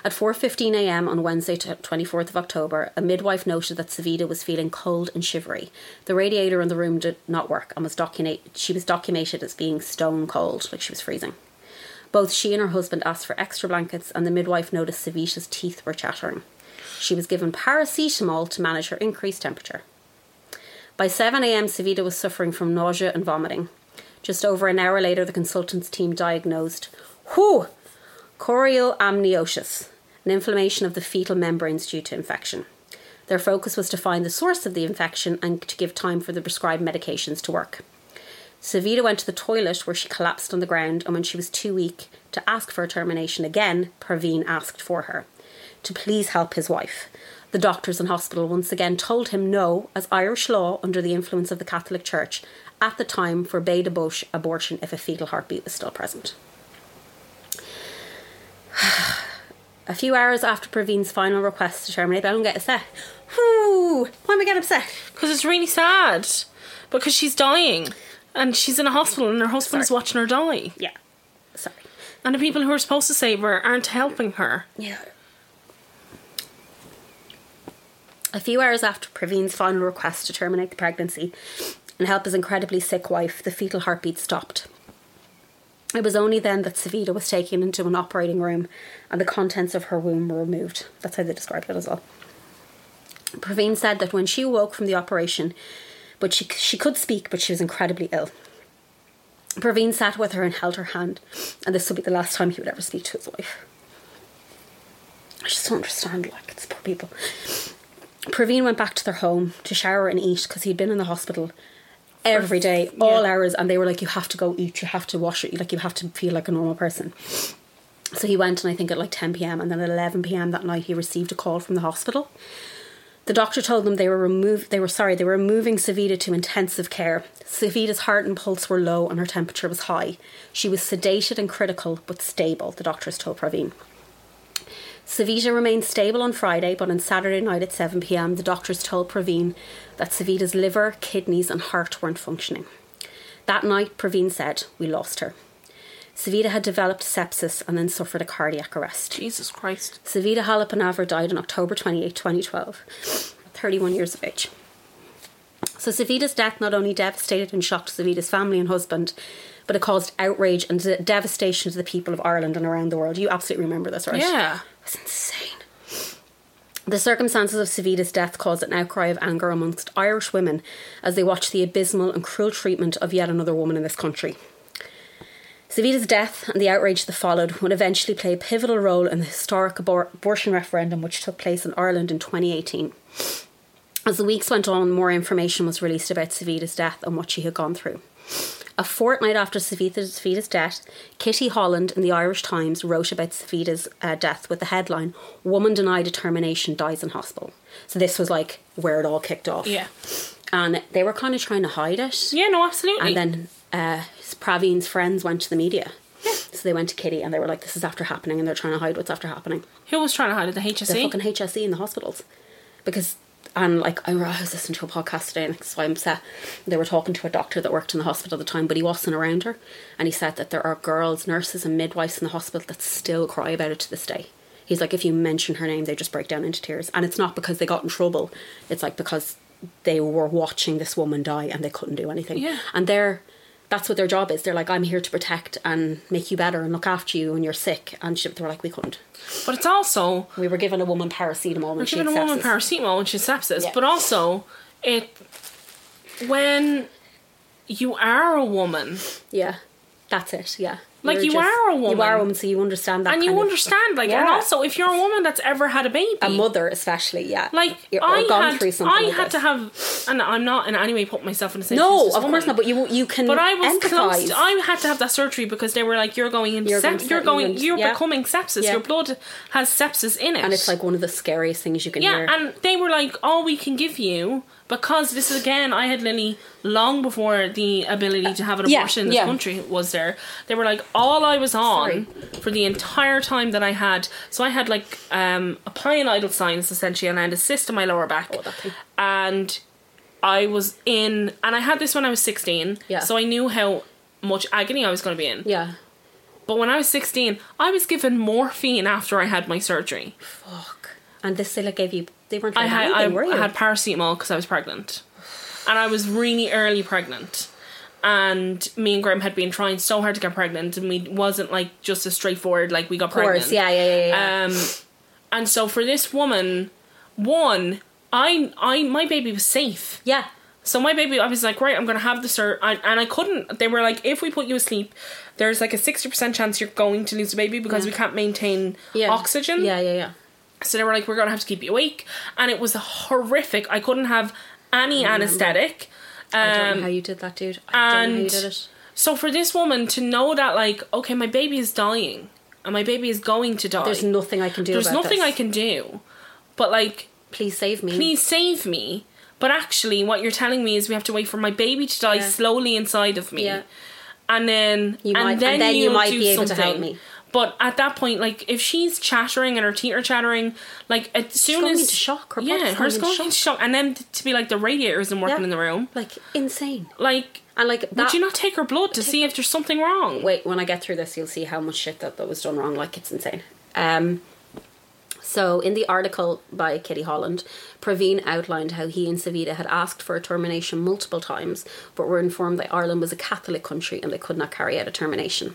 At 4.15am on Wednesday, 24th of October, a midwife noted that Savita was feeling cold and shivery. The radiator in the room did not work and was documented, she was documented as being stone cold, like she was freezing. Both she and her husband asked for extra blankets and the midwife noticed Savita's teeth were chattering. She was given paracetamol to manage her increased temperature. By 7am, Savita was suffering from nausea and vomiting. Just over an hour later, the consultant's team diagnosed, whew, chorioamniosis, an inflammation of the fetal membranes due to infection. Their focus was to find the source of the infection and to give time for the prescribed medications to work. Savita went to the toilet where she collapsed on the ground, and when she was too weak to ask for a termination again, Praveen asked for her to please help his wife. The doctors and hospital once again told him no, as Irish law, under the influence of the Catholic Church, at the time forbade abortion if a fetal heartbeat was still present. [SIGHS] a few hours after Praveen's final request to terminate, I don't get upset. Whew, why am I getting upset? Because it's really sad. Because she's dying. And she's in a hospital and her husband is watching her die. Yeah, sorry. And the people who are supposed to save her aren't helping her. Yeah. A few hours after Praveen's final request to terminate the pregnancy and help his incredibly sick wife, the fetal heartbeat stopped. It was only then that Savita was taken into an operating room and the contents of her womb were removed. That's how they described it as well. Praveen said that when she awoke from the operation, but she, she could speak, but she was incredibly ill. Praveen sat with her and held her hand, and this would be the last time he would ever speak to his wife. I just don't understand, like, it's poor people. Praveen went back to their home to shower and eat because he'd been in the hospital every day, all yeah. hours, and they were like, "You have to go eat, you have to wash it, like you have to feel like a normal person." So he went, and I think at like ten p.m. and then at eleven p.m. that night, he received a call from the hospital. The doctor told them they were remove they were sorry they were moving Savita to intensive care. Savita's heart and pulse were low and her temperature was high. She was sedated and critical but stable. The doctors told Praveen. Savita remained stable on Friday, but on Saturday night at 7 pm, the doctors told Praveen that Savita's liver, kidneys, and heart weren't functioning. That night, Praveen said, We lost her. Savita had developed sepsis and then suffered a cardiac arrest. Jesus Christ. Savita Halappanavar died on October 28, 2012, 31 years of age. So Savita's death not only devastated and shocked Savita's family and husband, but it caused outrage and devastation to the people of Ireland and around the world. You absolutely remember this, right? Yeah. It's insane. The circumstances of Savita's death caused an outcry of anger amongst Irish women as they watched the abysmal and cruel treatment of yet another woman in this country. Savita's death and the outrage that followed would eventually play a pivotal role in the historic abor- abortion referendum which took place in Ireland in 2018. As the weeks went on, more information was released about Savita's death and what she had gone through. A fortnight after Savita's, death, Kitty Holland in the Irish Times wrote about Savita's uh, death with the headline "Woman denied determination dies in hospital." So this was like where it all kicked off. Yeah. and they were kind of trying to hide it. Yeah, no, absolutely. And then uh, Praveen's friends went to the media. So they went to Kitty and they were like, "This is after happening," and they're trying to hide what's after happening. Who was trying to hide it? The HSE? The fucking HSE in the hospitals, because and like I was listening to a podcast today, and that's why I'm upset. They were talking to a doctor that worked in the hospital at the time, but he wasn't around her, and he said that there are girls, nurses, and midwives in the hospital that still cry about it to this day. He's like, if you mention her name, they just break down into tears, and it's not because they got in trouble. It's like because they were watching this woman die and they couldn't do anything. Yeah. And they're that's what their job is. They're like, I'm here to protect and make you better and look after you when you're sick. And she, they were like, we couldn't. But it's also We were given a woman paracetamol when we're she had a woman paracetamol when she's sepsis, Yeah. but also it when you are a woman Yeah, that's it. Yeah, Like, You're are a woman. You are a woman, so you understand that. and you kind of- understand, like, and also if you're a woman that's ever had a baby, a mother, especially. Yeah, like You're- I gone had, through something. I like had this. to have, and I'm not in any way putting myself in same. shoes No, of this course not. But you you can. But I was empathize. close. I had to have that surgery because they were like, "You're going into You're sep- going you're going you're yeah. becoming sepsis. Yeah. Your blood has sepsis in it." and it's like one of the scariest things you can yeah, hear. and they were like, "All we can give you." Because this is again, I had Lily long before the ability to have an Yeah, abortion in this yeah. country was there. They were like, all I was on Sorry. for the entire time that I had. So I had like um, a idle sinus essentially, and I had a cyst in my lower back, Oh, and I was in, and I had this when I was sixteen. Yeah. So I knew how much agony I was going to be in. yeah, But when I was 16, I was given morphine after I had my surgery. fuck. And this they like gave you. They weren't. I had anything, I, were you? I had paracetamol because I was pregnant, and I was really early pregnant. And me and Graham had been trying so hard to get pregnant, and we wasn't like just as straightforward like we got Of course, pregnant. yeah, yeah, yeah, yeah. Um, and so for this woman, one, I, I, my baby was safe. yeah, So my baby, I was like, right, I'm gonna have the sur I, and I couldn't. They were like, if we put you asleep, there's like a sixty percent chance you're going to lose the baby because Yeah. we can't maintain yeah. oxygen. Yeah, yeah, yeah. So they were like, we're gonna have to keep you awake, and it was horrific. I couldn't have any anesthetic. I don't Um, know how you did that, dude. I don't know how you and did it. so for this woman to know that, like, okay, my baby is dying, and my baby is going to die. There's nothing I can do. There's nothing this. I can do, but like, Please save me. please save me. But actually, what you're telling me is we have to wait for my baby to die Yeah. slowly inside of me, Yeah. and then You and might- and then, then you might be able to something. help me. But at that point, like if she's chattering and her teeth are chattering, like as soon as into shock, her yeah, her's going into shock, and then to be like the radiator isn't working Yeah. in the room, Like insane. like. And like that. Would you not take her blood to see if there's something wrong? Wait, when I get through this, you'll see how much shit that, that was done wrong. Like, it's insane. Um, so, in the article by Kitty Holland, Praveen outlined how he and Savita had asked for a termination multiple times, but were informed that Ireland was a Catholic country and they could not carry out a termination.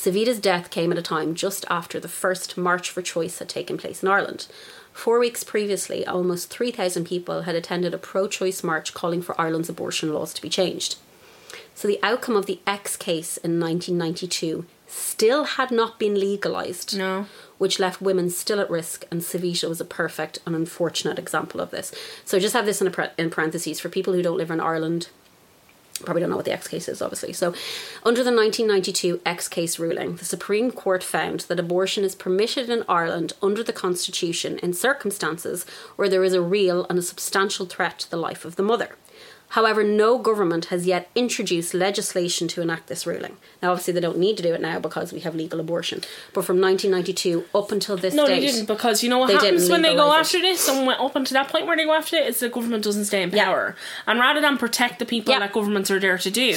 Savita's death came at a time just after the first March for Choice had taken place in Ireland. Four weeks previously, almost 3,000 people had attended a pro choice march calling for Ireland's abortion laws to be changed. So the outcome of the X case in 1992 still had not been legalised. No. Which left women still at risk, and Savita was a perfect and unfortunate example of this. So just have this in, par- in parentheses for people who don't live in Ireland. Probably don't know what the X case is, obviously. So, under the 1992 X case ruling, the Supreme Court found that abortion is permitted in Ireland under the Constitution in circumstances where there is a real and a substantial threat to the life of the mother. However, no government has yet introduced legislation to enact this ruling. Now, obviously, they don't need to do it now because we have legal abortion. But from 1992 up until this date. No, date, they didn't because you know what They happens when they go after this and when, up until that point where they go after it is the government doesn't stay in Yeah. power and rather than protect the people Yeah. that governments are there to do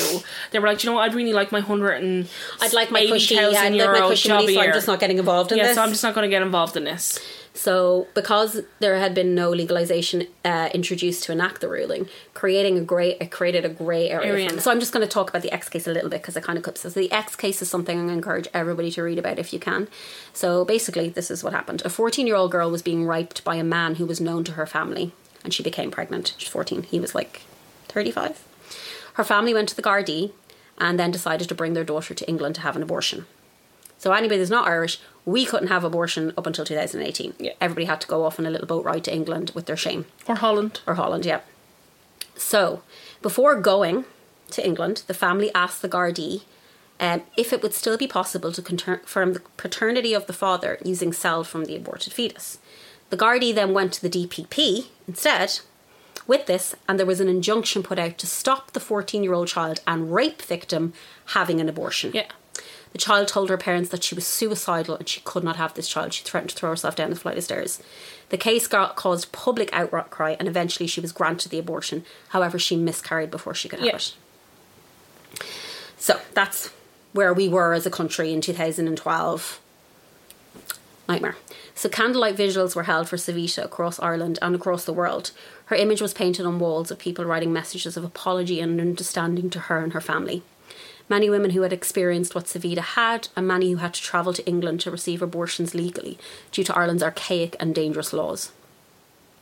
they were like you know what I'd really like my hundred and I'd like my cushy, thousand I'd like my cushy money, so I'm just not getting involved in yeah this. so I'm just not going to get involved in this So, because there had been no legalization uh, introduced to enact the ruling, creating a grey, it created a grey area. From- so, I'm just going to talk about the X case a little bit because it kind of cuts. So, the X case is something to encourage everybody to read about if you can. So, basically, this is what happened: a 14 year old girl was being raped by a man who was known to her family, and she became pregnant. She's 14. He was like 35. Her family went to the Gardaí and then decided to bring their daughter to England to have an abortion. So anybody that's not Irish, we couldn't have abortion up until 2018. Yeah. Everybody had to go off on a little boat ride to England with their shame. Or Holland. Or Holland, yeah. So, before going to England, the family asked the Gardaí um, if it would still be possible to confirm the paternity of the father using cells from the aborted fetus. The Gardaí then went to the DPP instead with this, and there was an injunction put out to stop the 14 year old child and rape victim having an abortion. Yeah. The child told her parents that she was suicidal and she could not have this child. She threatened to throw herself down the flight of stairs. The case got, caused public outcry and eventually she was granted the abortion. However, she miscarried before she could have Yeah. it. So that's where we were as a country in 2012. Nightmare. So candlelight vigils were held for Savita across Ireland and across the world. Her image was painted on walls of people writing messages of apology and understanding to her and her family. Many women who had experienced what Savita had, and many who had to travel to England to receive abortions legally due to Ireland's archaic and dangerous laws.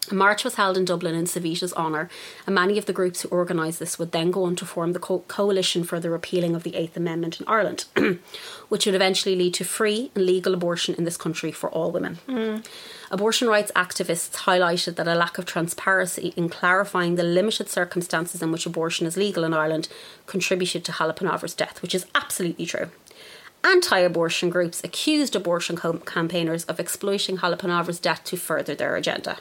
A march was held in Dublin in Savita's honour, and many of the groups who organised this would then go on to form the Co- Coalition for the Repealing of the Eighth Amendment in Ireland, [CLEARS THROAT] which would eventually lead to free and legal abortion in this country for all women. Mm. Abortion rights activists highlighted that a lack of transparency in clarifying the limited circumstances in which abortion is legal in Ireland contributed to Halappanavar's death, which is absolutely true. Anti abortion groups accused abortion co- campaigners of exploiting Halappanavar's death to further their agenda.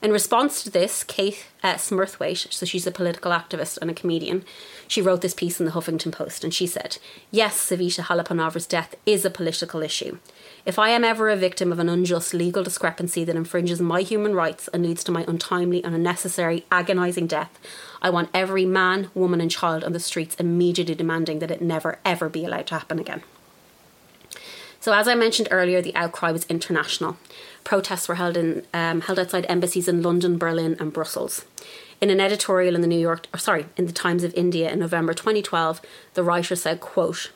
In response to this, Kate uh, Smurthwaite, so she's a political activist and a comedian, she wrote this piece in the Huffington Post and she said, Yes, Savita Halappanavar's death is a political issue. If I am ever a victim of an unjust legal discrepancy that infringes my human rights and leads to my untimely and unnecessary agonising death, I want every man, woman, and child on the streets immediately demanding that it never, ever be allowed to happen again. So, as I mentioned earlier, the outcry was international. Protests were held in um, held outside embassies in London, Berlin, and Brussels. In an editorial in the New York, or sorry, in the Times of India in November 2012, the writer said, "quote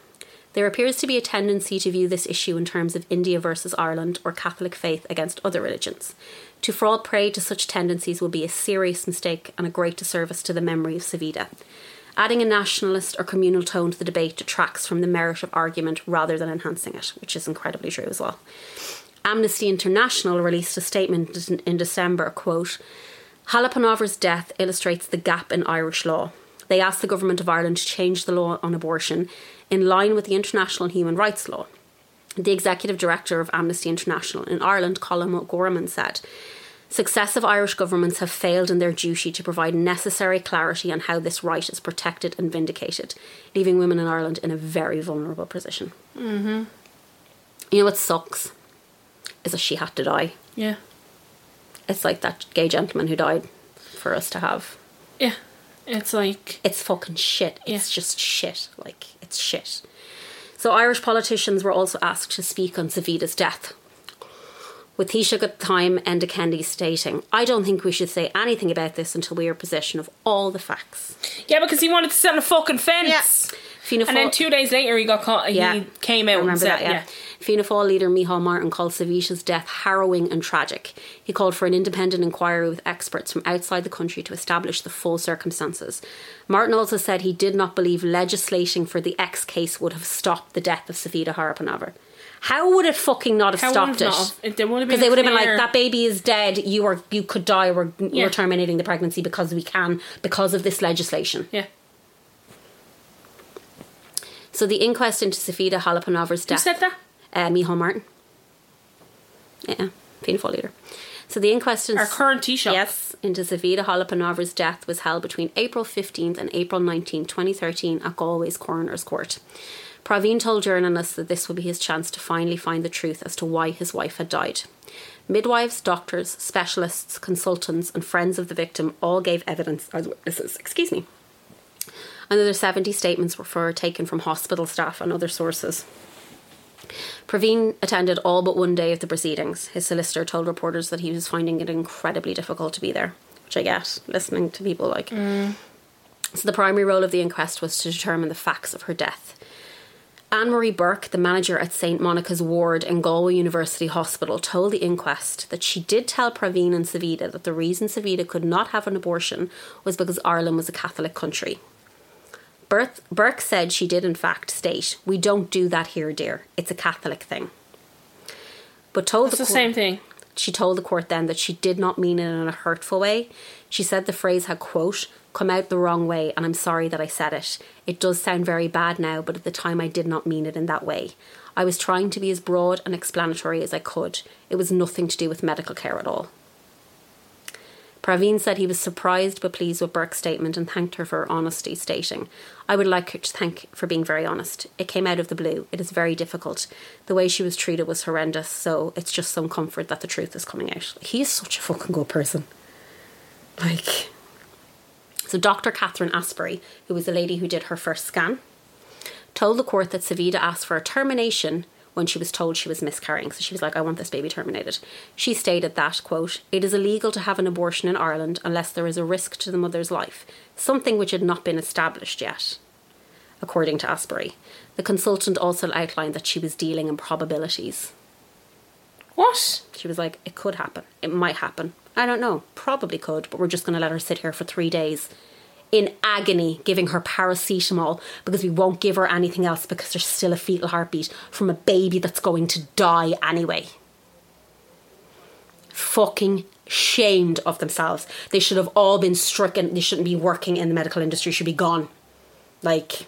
There appears to be a tendency to view this issue in terms of India versus Ireland or Catholic faith against other religions. To fall prey to such tendencies will be a serious mistake and a great disservice to the memory of Savita." Adding a nationalist or communal tone to the debate detracts from the merit of argument rather than enhancing it, which is incredibly true as well. Amnesty International released a statement in- December, quote, Halappanavar's death illustrates the gap in Irish law. They asked the Government of Ireland to change the law on abortion in line with the international human rights law. The executive director of Amnesty International in Ireland, Colm O'Gorman, said, Successive Irish governments have failed in their duty to provide necessary clarity on how this right is protected and vindicated, leaving women in Ireland in a very vulnerable position. Mm-hmm. You know what sucks? Is that she had to die. Yeah. It's like that gay gentleman who died for us to have. Yeah. It's like It's fucking shit. It's just shit. Like, it's shit. So, Irish politicians were also asked to speak on Savita's death. With Taoiseach at the time, Enda stating, I don't think we should say anything about this until we are in possession of all the facts. Yeah, because he wanted to sit on a fucking fence. Fianna And then two days later he got caught Yeah. he came out and said that, yeah. yeah. Fianna Fáil leader Micheál Martin called Savita's death harrowing and tragic. He called for an independent inquiry with experts from outside the country to establish the full circumstances. Martin also said he did not believe legislating for the X case would have stopped the death of Savita Halappanavar. How would it fucking not have How stopped it not have- it? it- there would have Because they would have been like, that baby is dead. You are you could die. We're, Yeah. we're terminating the pregnancy because we can because of this legislation. Yeah. So the inquest into Savita Halappanavar's Who death. said that? Uh, Martin. Yeah, painful leader. So the inquest in Our current Taoiseach. Yes, into Savita Halappanavar's death was held between April 15th and April 19th, 2013 at Galway's Coroner's Court. Praveen told journalists that this would be his chance to finally find the truth as to why his wife had died. Midwives, doctors, specialists, consultants, and friends of the victim all gave evidence as witnesses. Excuse me. Another 70 statements were for, taken from hospital staff and other sources. Praveen attended all but one day of the proceedings. His solicitor told reporters that he was finding it incredibly difficult to be there, which I get, listening to people like. Mm. So, the primary role of the inquest was to determine the facts of her death. Anne Marie Burke, the manager at St. Monica's ward in Galway University Hospital, told the inquest that she did tell Praveen and Savita that the reason Savita could not have an abortion was because Ireland was a Catholic country. Burke, Burke said she did, in fact, state, We don't do that here, dear. It's a Catholic thing. But told It's the court- same thing. she told the court then that she did not mean it in a hurtful way. She said the phrase had, quote, come out the wrong way, and I'm sorry that I said it. It does sound very bad now, but at the time I did not mean it in that way. I was trying to be as broad and explanatory as I could. It was nothing to do with medical care at all. Praveen said he was surprised but pleased with Burke's statement and thanked her for her honesty, stating, I would like her to thank for being very honest. It came out of the blue. It is very difficult. The way she was treated was horrendous, so it's just some comfort that the truth is coming out. He is such a fucking good person. Like, so Dr. Catherine Astbury, who was the lady who did her first scan, told the court that Savita asked for a termination when she was told she was miscarrying. So she was like, I want this baby terminated. She stated that, quote, it is illegal to have an abortion in Ireland unless there is a risk to the mother's life, something which had not been established yet, according to Astbury. The consultant also outlined that she was dealing in probabilities. What? She was like, it could happen. It might happen. I don't know. Probably could, but we're just going to let her sit here for three days in agony, giving her paracetamol because we won't give her anything else because there's still a fetal heartbeat from a baby that's going to die anyway. Fucking shamed of themselves. They should have all been stricken. They shouldn't be working in the medical industry, should be gone. Like,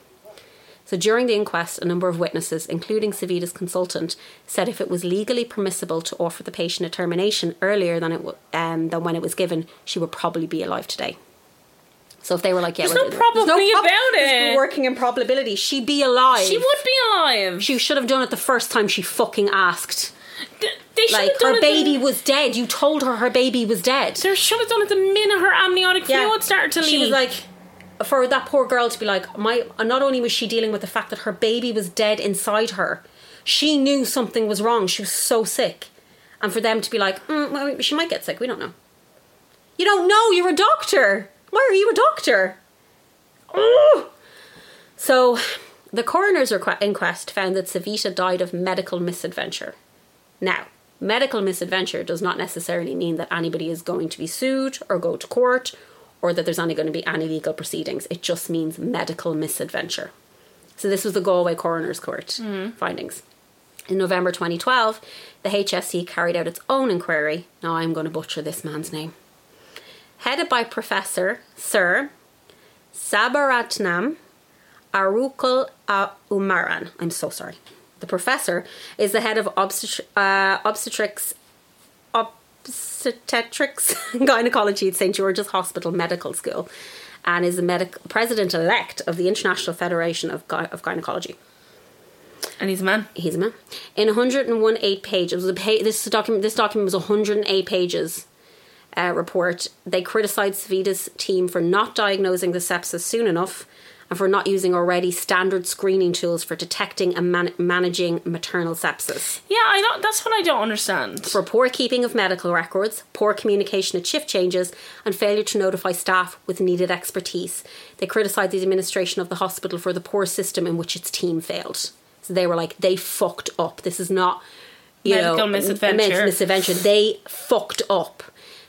so during the inquest, a number of witnesses, including Savita's consultant, said if it was legally permissible to offer the patient a termination earlier than it w- um, than when it was given, she would probably be alive today. So if they were like, yeah, There's we're- no probability about there's it. Working in probability, she'd be alive. She would be alive. She should have done it the first time she fucking asked. Th- they should Like have done her it baby The, was dead. You told her her baby was dead. they should have done it the minute her amniotic fluid started to leave. She was like, for that poor girl to be like, my. Not only was she dealing with the fact that her baby was dead inside her, she knew something was wrong. She was so sick, and for them to be like, mm, well, she might get sick. We don't know. You don't know. You're a doctor. Why are you a doctor? Ugh. So, the coroner's inquest found that Savita died of medical misadventure. Now, medical misadventure does not necessarily mean that anybody is going to be sued or go to court or that there's only going to be any legal proceedings. It just means medical misadventure. So, this was the Galway Coroner's Court mm-hmm. findings. In November 2012, the HSE carried out its own inquiry. Now, I'm going to butcher this man's name. Headed by Professor Sir Sabaratnam Arukal uh, Umaran. I'm so sorry. The professor is the head of obstetri- uh, obstetrics, obstetrics [LAUGHS] gynecology at St George's Hospital Medical School, and is the medic- president elect of the International Federation of, Gy- of Gynecology. and he's a man. He's a man. In 101 eight pages, it was a pa- this document. This document was 108 pages. Uh, report. They criticised Savita's team for not diagnosing the sepsis soon enough, and for not using already standard screening tools for detecting and man- managing maternal sepsis. Yeah, I don't. That's what I don't understand. For poor keeping of medical records, poor communication at shift changes, and failure to notify staff with needed expertise. They criticised the administration of the hospital for the poor system in which its team failed. So they were like, they fucked up. This is not, you Medical know, misadventure. misadventure. They fucked up.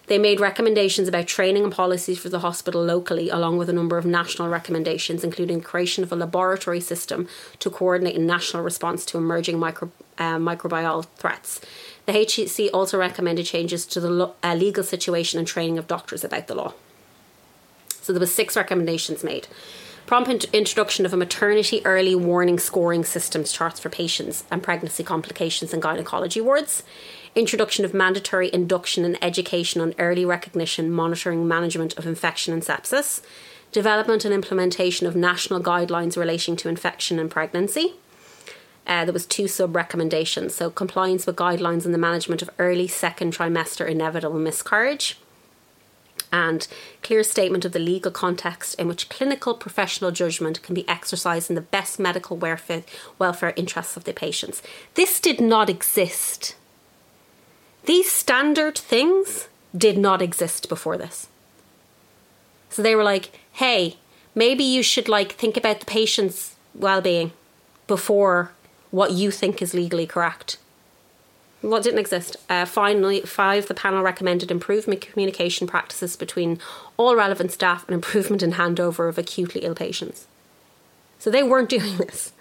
They made recommendations about training and policies for the hospital locally, along with a number of national recommendations, including creation of a laboratory system to coordinate a national response to emerging micro, uh, microbial threats. The HEC also recommended changes to the lo- uh, legal situation and training of doctors about the law. So there was six recommendations made. Prompt int- introduction of a maternity early warning scoring systems charts for patients and pregnancy complications in gynecology wards. Introduction of mandatory induction and education on early recognition, monitoring, management of infection and sepsis. Development and implementation of national guidelines relating to infection and pregnancy. Uh, there was two sub recommendations. So compliance with guidelines in the management of early second trimester inevitable miscarriage and clear statement of the legal context in which clinical professional judgment can be exercised in the best medical welfare, welfare interests of the patients. This did not exist. These standard things did not exist before this. So they were like, hey, maybe you should like think about the patient's well-being before what you think is legally correct. What didn't exist? Uh, finally, five, the panel recommended improvement communication practices between all relevant staff and improvement in handover of acutely ill patients. So they weren't [LAUGHS] doing this.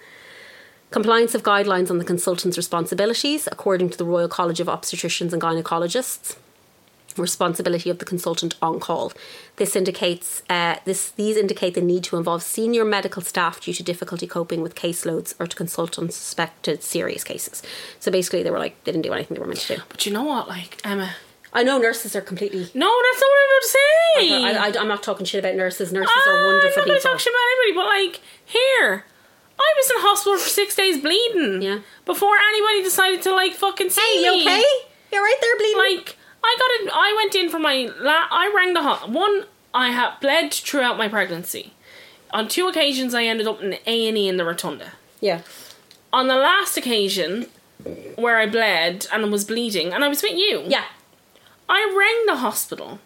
Compliance of guidelines on the consultant's responsibilities, according to the Royal College of Obstetricians and Gynecologists responsibility of the consultant on call. This indicates uh, this these indicate the need to involve senior medical staff due to difficulty coping with caseloads or to consult on suspected serious cases. So basically, they were like they didn't do anything they were meant to do. But you know what, like Emma. I know nurses are completely. No, that's not what I'm about to say. I, I, am not talking shit about nurses. Nurses Ah, are wonderful I'm not people. talking shit about anybody, but like here, I was in hospital for six days bleeding. Yeah. Before anybody decided to like fucking see Hey, you me. okay? You're right there bleeding. Like I got it. I went in for my. La- I rang the hot one. I had bled throughout my pregnancy. On two occasions, I ended up in A and E in the rotunda. yeah. On the last occasion, where I bled and was bleeding, and I was with you. Yeah. I rang the hospital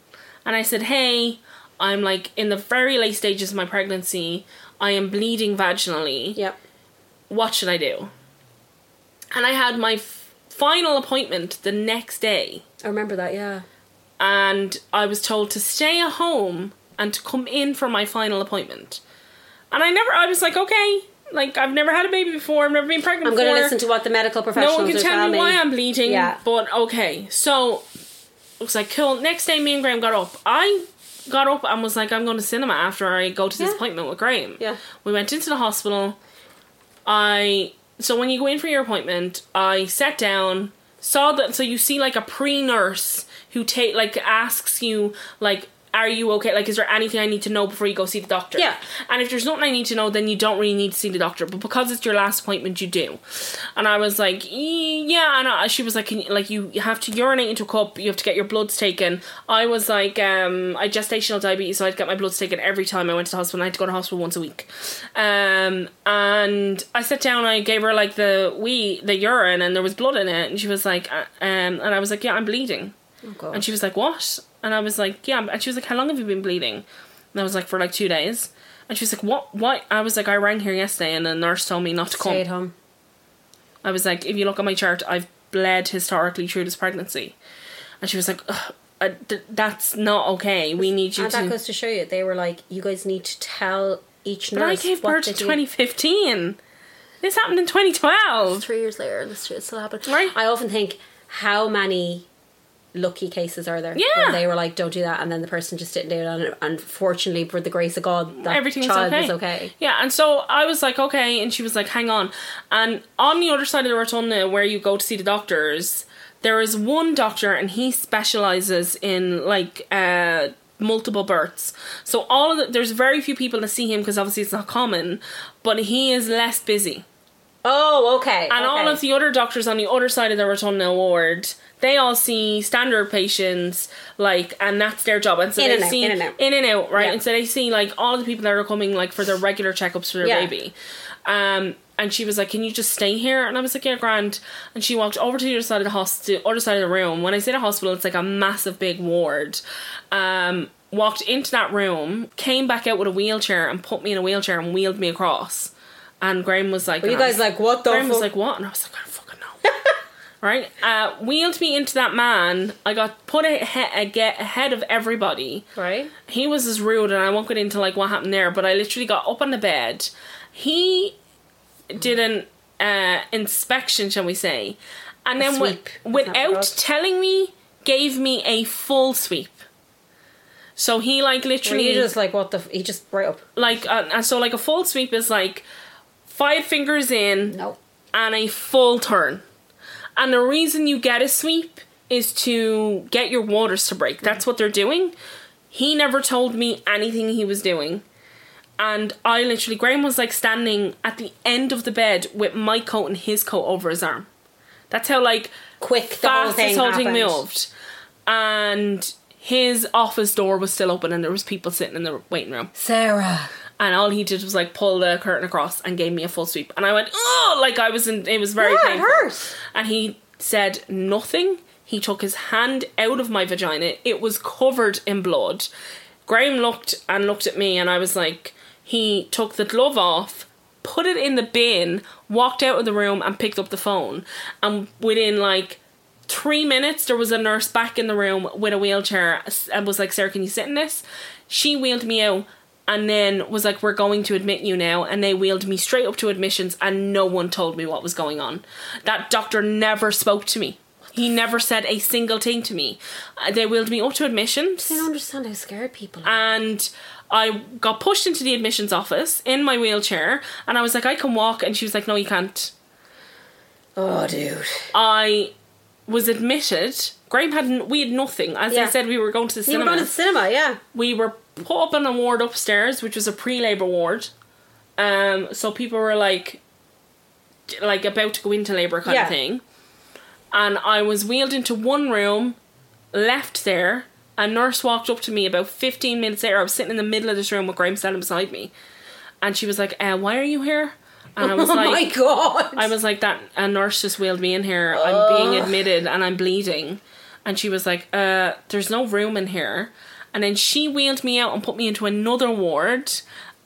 and I said, Hey, I'm like in the very late stages of my pregnancy. I am bleeding vaginally. Yeah. What should I do? And I had my f- final appointment the next day. I remember that. Yeah. And I was told to stay at home and to come in for my final appointment. And I never, I was like, okay, like I've never had a baby before, I've never been pregnant I'm before. going to listen to what the medical professionals No one can tell telling me why I'm bleeding. Yeah. But okay, so it was like cool. Next day, me and Graham got up. I got up and was like, I'm going to cinema after I go to this Yeah. appointment with Graham. Yeah. We went into the hospital. I so when you go in for your appointment, I sat down, saw that. So you see like a pre nurse who take like asks you like. Are you okay? Like, is there anything I need to know before you go see the doctor? Yeah. And if there's nothing I need to know, then you don't really need to see the doctor. But because it's your last appointment, you do. And I was like, "E- yeah. And I, she was like, Can you, like you have to urinate into a cup. You have to get your bloods taken. I was like, um, I gestational diabetes, so I had to get my bloods taken every time I went to the hospital. I had to go to hospital once a week. Um, and I sat down. I gave her like the wee, the urine, and there was blood in it. And she was like, uh, um, and I was like, yeah, I'm bleeding. Oh. And she was like, "What?" And I was like, "Yeah." And she was like, "How long have you been bleeding?" And I was like, "For like two days." And she was like, "What? Why?" I was like, "I rang here yesterday, and the nurse told me not to come." Stay at home. I was like, "If you look at my chart, I've bled historically through this pregnancy." And she was like, Ugh, I, th- "That's not okay. We need you And to." that goes to show you, they were like, you guys need to tell each but I gave birth do. 2015. This happened in 2012. Three years later, this shit still happened. Right. I often think, how many lucky cases are there? Yeah. Where they were like, don't do that, and then the person just didn't do it, and, and fortunately, for the grace of God, that everything was child okay. was okay. Yeah, and so I was like, okay, and she was like, hang on. And on the other side of the rotunda, where you go to see the doctors, there is one doctor, and he specializes in like uh, multiple births. So all of the, there's very few people that see him because obviously it's not common, but he is less busy. Oh, okay. And all of the other doctors on the other side of the rotunda ward, they all see standard patients, like, and that's their job. And so In they and out, see in and out. in and out, right? Yeah. And so they see like all the people that are coming like for their regular checkups for their Yeah. baby. Um, and she was like, "Can you just stay here?" And I was like, "Yeah, grand." And she walked over to the other side of the hospital, other side of the room. When I say the hospital, it's like a massive big ward. Um, walked into that room, came back out with a wheelchair and put me in a wheelchair and wheeled me across. And Graham was like, you guys like, what the Graham was like, what? And I was like, I don't fucking know. [LAUGHS] right? Uh, wheeled me into that man. I got put ahead, ahead of everybody. right? He was as rude, and I won't get into like what happened there. But I literally got up on the bed. He did an uh, inspection, shall we say, and then wi- sweep. Is that what it without telling me, gave me a full sweep. So he like literally just like, what the? F-? He just right up. like uh, and so like a full sweep is like five fingers in No. and a full turn. And the reason you get a sweep is to get your waters to break. That's what they're doing. He never told me anything he was doing. And I literally, Graham was like standing at the end of the bed with my coat and his coat over his arm. That's how like Quick, the whole fast thing this whole thing moved. And his office door was still open and there was people sitting in the waiting room. Sarah. And all he did was like pull the curtain across and gave me a full sweep. And I went, oh, like I was in, it was very Yeah, it painful. hurt. And he said nothing. He took his hand out of my vagina. It was covered in blood. Graham looked and looked at me, and I was like, he took the glove off, put it in the bin, walked out of the room, and picked up the phone. And within like three minutes, there was a nurse back in the room with a wheelchair and was like, Sarah, can you sit in this? She wheeled me out and then was like, We're going to admit you now. And they wheeled me straight up to admissions, and no one told me what was going on. That doctor never spoke to me. He never said a single thing to me. Uh, They wheeled me up to admissions I don't understand how scared people are. and I got pushed into the admissions office in my wheelchair and I was like I can walk and she was like no you can't oh, dude. I was admitted Graham had n- we had nothing as Yeah. I said we were going to the You cinema were going to the cinema, yeah. we were put up in a ward upstairs which was a pre-labor ward um so people were like like about to go into labor kind Yeah. of thing and I was wheeled into one room left there a nurse walked up to me about 15 minutes later I was sitting in the middle of this room with Graham standing beside me and she was like uh, why are you here and I was [LAUGHS] oh like my god. I was like that a nurse just wheeled me in here. I'm being admitted and I'm bleeding. And she was like, uh, there's no room in here. And then she wheeled me out and put me into another ward.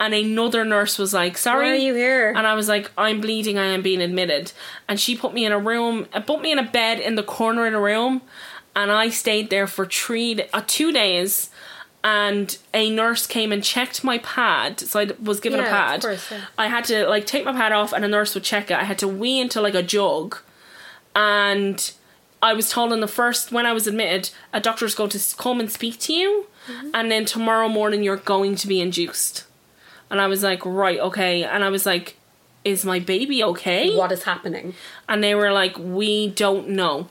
And another nurse was like, sorry. Why are you here? And I was like, I'm bleeding, I am being admitted. And she put me in a room, uh, put me in a bed in the corner of the room. And I stayed there for three, uh, two days. And a nurse came and checked my pad. So I was given a pad. of course, yeah. I had to like take my pad off and a nurse would check it. I had to wee into like a jug. And I was told in the first when I was admitted, a doctor's going to come and speak to you Mm-hmm. and then tomorrow morning you're going to be induced. And I was like, right, okay. And I was like, is my baby okay? what is happening? And they were like, we don't know,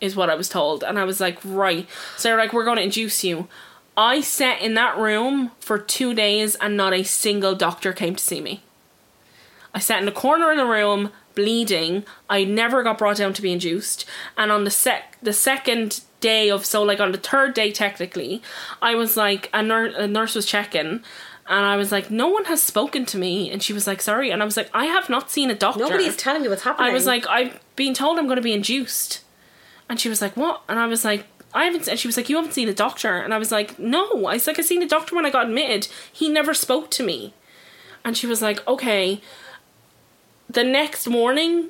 is what I was told. And I was like, right. So they're like, we're going to induce you. I sat in that room for two days and not a single doctor came to see me. I sat in the corner of the room bleeding. I never got brought down to be induced. And on the sec the second day of so like on the third day technically, I was like a, nur- a nurse was checking and I was like, no one has spoken to me. And she was like, sorry. And I was like, I have not seen a doctor. Nobody's telling me what's happening. I was like, I've been told I'm going to be induced. And she was like, what? And I was like, I haven't. And she was like, you haven't seen a doctor. And I was like, no. I was like, I seen a doctor when I got admitted. He never spoke to me. And she was like, okay. The next morning,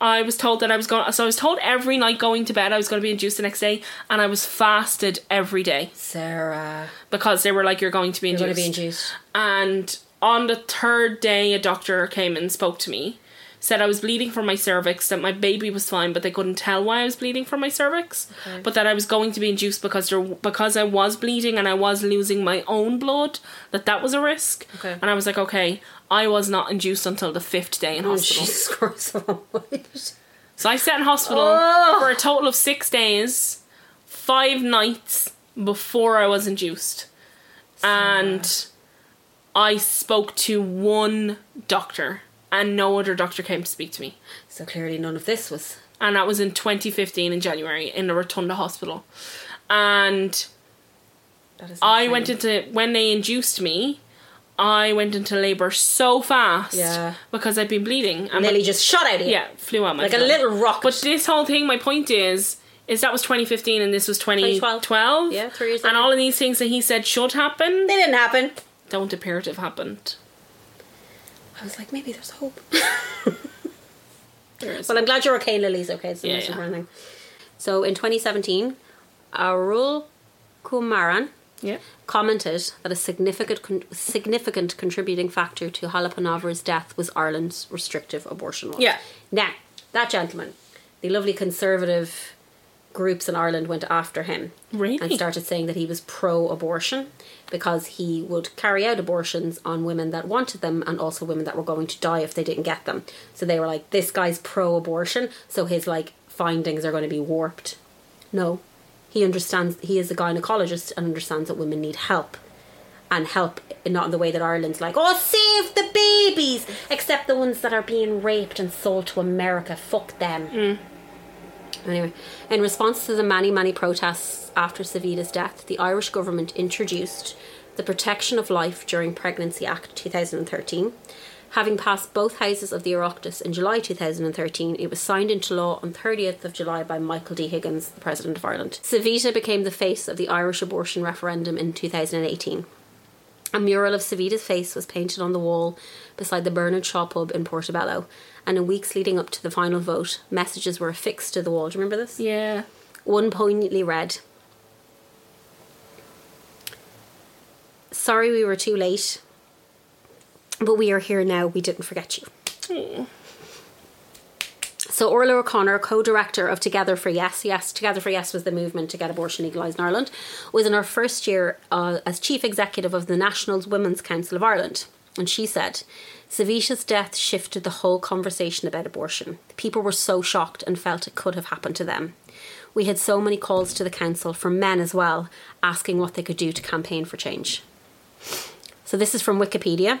I was told that I was going. So I was told every night going to bed I was going to be induced the next day, and I was fasted every day Sarah, because they were like, "You're going to be you're induced." going to be induced. And on the third day, a doctor came and spoke to me, said I was bleeding from my cervix, that my baby was fine, but they couldn't tell why I was bleeding from my cervix, Okay. but that I was going to be induced because there because I was bleeding and I was losing my own blood, that that was a risk. Okay. And I was like, okay, I was not induced until the fifth day in Oh, hospital. Jesus [LAUGHS] Christ. Oh, so I sat in hospital Oh. for a total of six days, five nights before I was induced. And I spoke to one doctor, and no other doctor came to speak to me. so clearly none of this was. And that was in 2015 in January in the Rotunda Hospital. And That is I went into, when they induced me, I went into labour so fast Yeah. because I'd been bleeding. And Nearly just shot out of you. yeah, flew out my Like a little rocket. But this whole thing, my point is, is that was 2015 and this was 2012. 2012. Yeah, three years And later. all of these things that he said should happen They didn't happen. don't appear to have happened. I was like, maybe there's hope. [LAUGHS] There is. well, I'm glad you're okay, Lily's okay. It's the Yeah, most yeah. important thing. So in 2017, Arul Kumaran yeah. commented that a significant con- significant contributing factor to Halappanavar's death was Ireland's restrictive abortion laws. Yeah. Now, that gentleman, the lovely conservative groups in Ireland went after him Really? and started saying that he was pro-abortion because he would carry out abortions on women that wanted them and also women that were going to die if they didn't get them. So they were like, this guy's pro-abortion, so his like findings are going to be warped. No, he understands. He is a gynecologist and understands that women need help, and help not in the way that Ireland's like, oh, save the babies, except the ones that are being raped and sold to America. Fuck them. Mm. Anyway, in response to the many, many protests after Savita's death, the Irish government introduced the Protection of Life During Pregnancy Act 2013. Having passed both houses of the Oireachtas in July 2013, it was signed into law on 30th of July by Michael D. Higgins, the President of Ireland. Savita became the face of the Irish abortion referendum in 2018. A mural of Savita's face was painted on the wall beside the Bernard Shaw pub in Portobello, and in weeks leading up to the final vote, messages were affixed to the wall. Do you remember this? Yeah. One poignantly read Sorry we were too late, but we are here now. We didn't forget you. So Orla O'Connor, co-director of Together for Yes, yes, Together for Yes was the movement to get abortion legalised in Ireland, was in her first year uh, as chief executive of the National Women's Council of Ireland, and she said, "Savita's death shifted the whole conversation about abortion. People were so shocked and felt it could have happened to them. We had so many calls to the council from men as well, asking what they could do to campaign for change." So this is from Wikipedia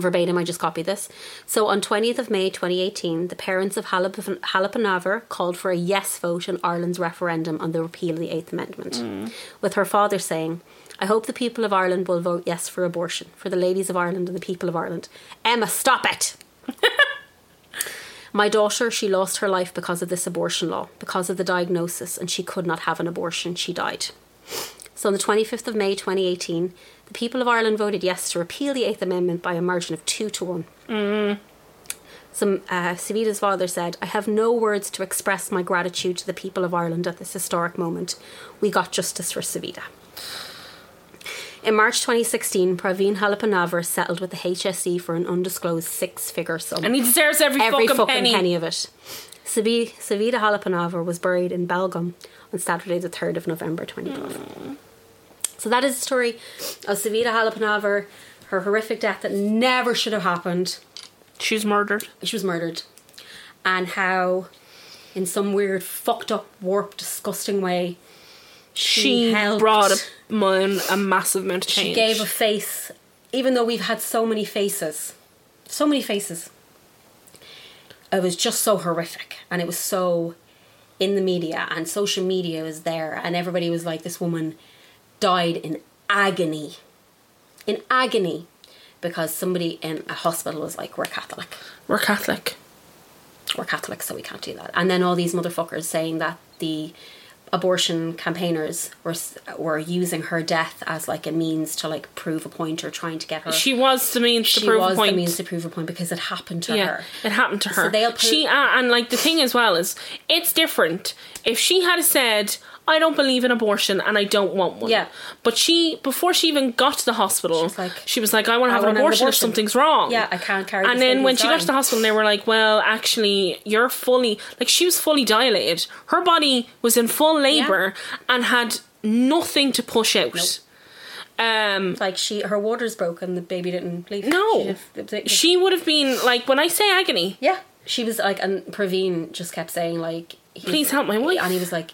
verbatim, I just copied this. So on 20th of May 2018, the parents of Halappanavar called for a yes vote in Ireland's referendum on the repeal of the Eighth Amendment, mm. with her father saying, I hope the people of Ireland will vote yes for abortion, for the ladies of Ireland and the people of Ireland. Emma, stop it! [LAUGHS] My daughter, she lost her life because of this abortion law, because of the diagnosis, and she could not have an abortion. She died. So on the 25th of May 2018, the people of Ireland voted yes to repeal the Eighth Amendment by a margin of two to one. Mm. Some uh, Savita's father said, "I have no words to express my gratitude to the people of Ireland at this historic moment. We got justice for Savita." In March 2016, Praveen Halappanavar settled with the HSE for an undisclosed six-figure sum And he deserves every, every fucking, fucking penny. penny. of it. Savi- Savita Halappanavar was buried in Belgaum on Saturday, the 3rd of November 2012. So that is the story of Savita Halappanavar, her horrific death that never should have happened. She was murdered. She was murdered. And how, in some weird, fucked up, warped, disgusting way, she, She brought a, mon- a massive amount of change. She gave a face, even though we've had so many faces, so many faces. It was just so horrific, and it was so in the media, and social media was there, and everybody was like, "This woman died in agony, in agony," because somebody in a hospital was like, "We're Catholic, We're Catholic. we're Catholic, so we can't do that," and then all these motherfuckers saying that the abortion campaigners were were using her death as like a means to like prove a point or trying to get her She was the means to she prove a point. the means to prove a point because it happened to yeah, her. it happened to So her. they'll put- she uh, and like the thing as well is it's different. If she had said, "I don't believe in abortion and I don't want one," Yeah. but she before she even got to the hospital, She was like, she was like, "I want to have an wanna an abortion, if something's wrong." Yeah, I can't carry And then when she got to the hospital, they were like, "Well, actually, you're fully like she was fully dilated. Her body was in full labor and had nothing to push out." Um, Like she, her water's broken. The baby didn't leave. no, She, she would have been like when I say agony. yeah, she was like, and Praveen just kept saying like, Please help my wife. And he was like,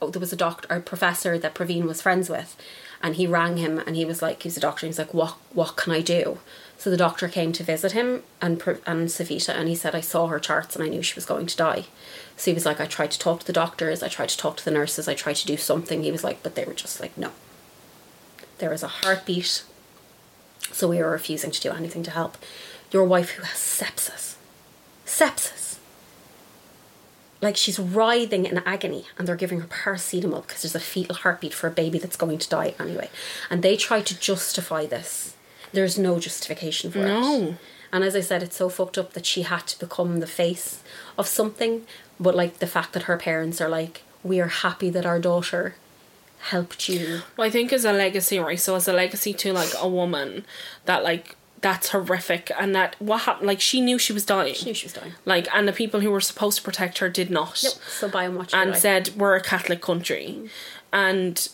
oh, there was a doctor, a professor that Praveen was friends with, and he rang him, and he was like, he's a doctor. He's like, what, what can I do? So the doctor came to visit him and and Savita, and he said, I saw her charts, and I knew she was going to die. So he was like, I tried to talk to the doctors, I tried to talk to the nurses, I tried to do something. He was like, but they were just like, no. There was a heartbeat, so we were refusing to do anything to help. Your wife who has sepsis. Sepsis. Like she's writhing in agony and they're giving her paracetamol because there's a fetal heartbeat for a baby that's going to die anyway. And they try to justify this. There's no justification for it. No. And as I said, it's so fucked up that she had to become the face of something. But like the fact that her parents are like, we are happy that our daughter helped you. Well, I think as a legacy, right? So as a legacy to like a woman that like that's horrific, and that what happened? Like she knew she was dying. She knew she was dying. Like, and the people who were supposed to protect her did not. Nope. So buy and watch and said we're a Catholic country, mm. and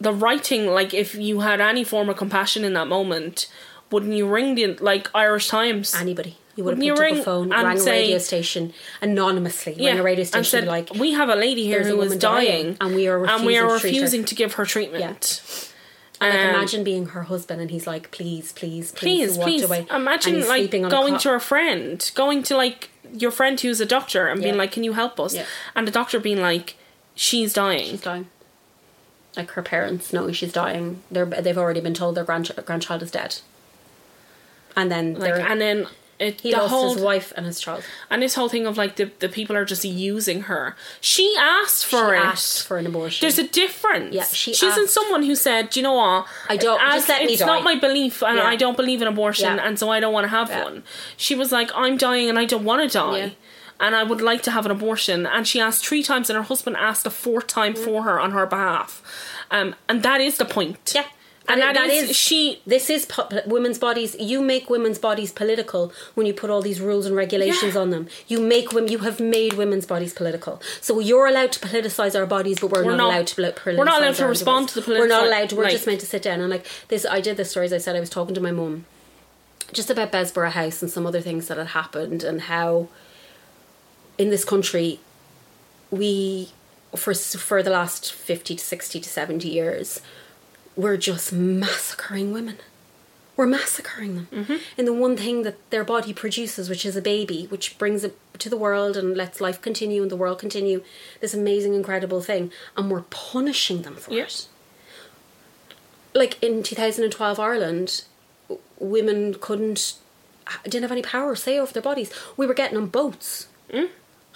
the writing, like if you had any form of compassion in that moment, wouldn't you ring the like Irish Times? anybody. You would have picked up a phone, and rang a radio station anonymously, rang a radio and station, said, like, "We have a lady here who is dying, dying, and we are and we are refusing to treat her." refusing to give her treatment." And like, Um, imagine being her husband, and he's like, "Please, please, please, please, please. away. Imagine like sleeping on a going to a friend, going to like your friend who's a doctor and being like, "Can you help us?" Yeah. And the doctor being like, "She's dying." She's dying. Like her parents know she's dying. They're they've already been told their grandchild grandchild is dead. And then like, they're- and then it he the lost whole his wife and his child. and this whole thing of like the the people are just using her. She asked for She it. asked for an abortion. There's a difference. Yeah, she She's in someone who said, "Do you know what? I don't- As- just let me It's die." not my belief, and Yeah. I don't believe in abortion, Yeah. and so I don't want to have Yeah. one." She was like, "I'm dying, and I don't want to die." And I would like to have an abortion. And she asked three times, and her husband asked a fourth time for her on her behalf. Um, and that is the point. Yeah. And, And that that is, is- she. This is po- women's bodies. You make women's bodies political when you put all these rules and regulations Yeah. on them. You make women. You have made women's bodies political. So you're allowed to politicize our bodies, but we're, We're not, not- allowed to poli- politicize. we're not allowed to respond to the political. We're not allowed. To, We're just meant to sit down and like this. I did the stories. I said I was talking to my mum, just about Bessborough House and some other things that had happened and how, in this country, we for for the last 50 to 60 to 70 years we're just massacring women. We're massacring them. Mm-hmm. in the one thing that their body produces which is a baby which brings it to the world and lets life continue and the world continue this amazing incredible thing and we're punishing them for Yeah. it. Like in 2012 Ireland women couldn't didn't have any power or say over their bodies. We were getting on boats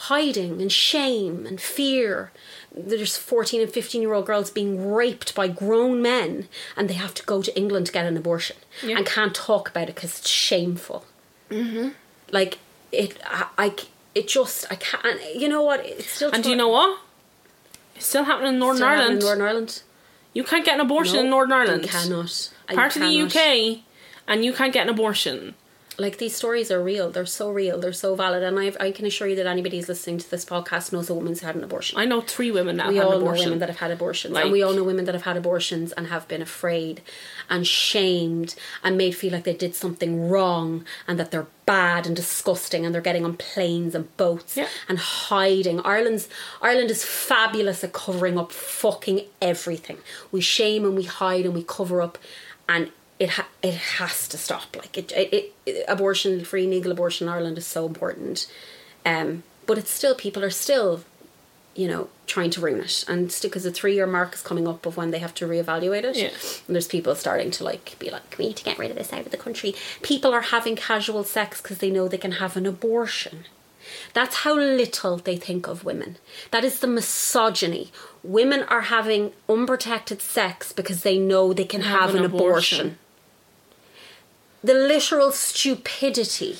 hiding and shame and fear. There's 14 and 15 year old girls being raped by grown men and they have to go to England to get an abortion Yeah. and can't talk about it because it's shameful. Mm-hmm. Like, it, I, it just, I can't, you know what? It's still And do you know what? It's still happening in Northern Ireland. in Northern Ireland. you can't get an abortion No, in Northern you Ireland. cannot. I Part of the. UK, and you can't get an abortion. Like these stories are real. They're so real. They're so valid. And I've, i can assure you that anybody who's listening to this podcast knows a woman who's had an abortion. I know three women that we have had all an know women that have had abortions. Like- and we all know women that have had abortions and have been afraid and shamed and made feel like they did something wrong and that they're bad and disgusting and they're getting on planes and boats Yeah. and hiding. Ireland's ireland is fabulous at covering up fucking everything. We shame and we hide and we cover up and it ha- it has to stop like it, it, it abortion free legal abortion in ireland is so important um but it's still people are still you know, trying to ruin it. And because the three year mark is coming up of when they have to reevaluate it. Yeah. And there's people starting to like be like, we need to get rid of this out of the country. People are having casual sex because they know they can have an abortion. That's how little they think of women. That is the misogyny. Women are having unprotected sex because they know they can have, an, abortion. The literal stupidity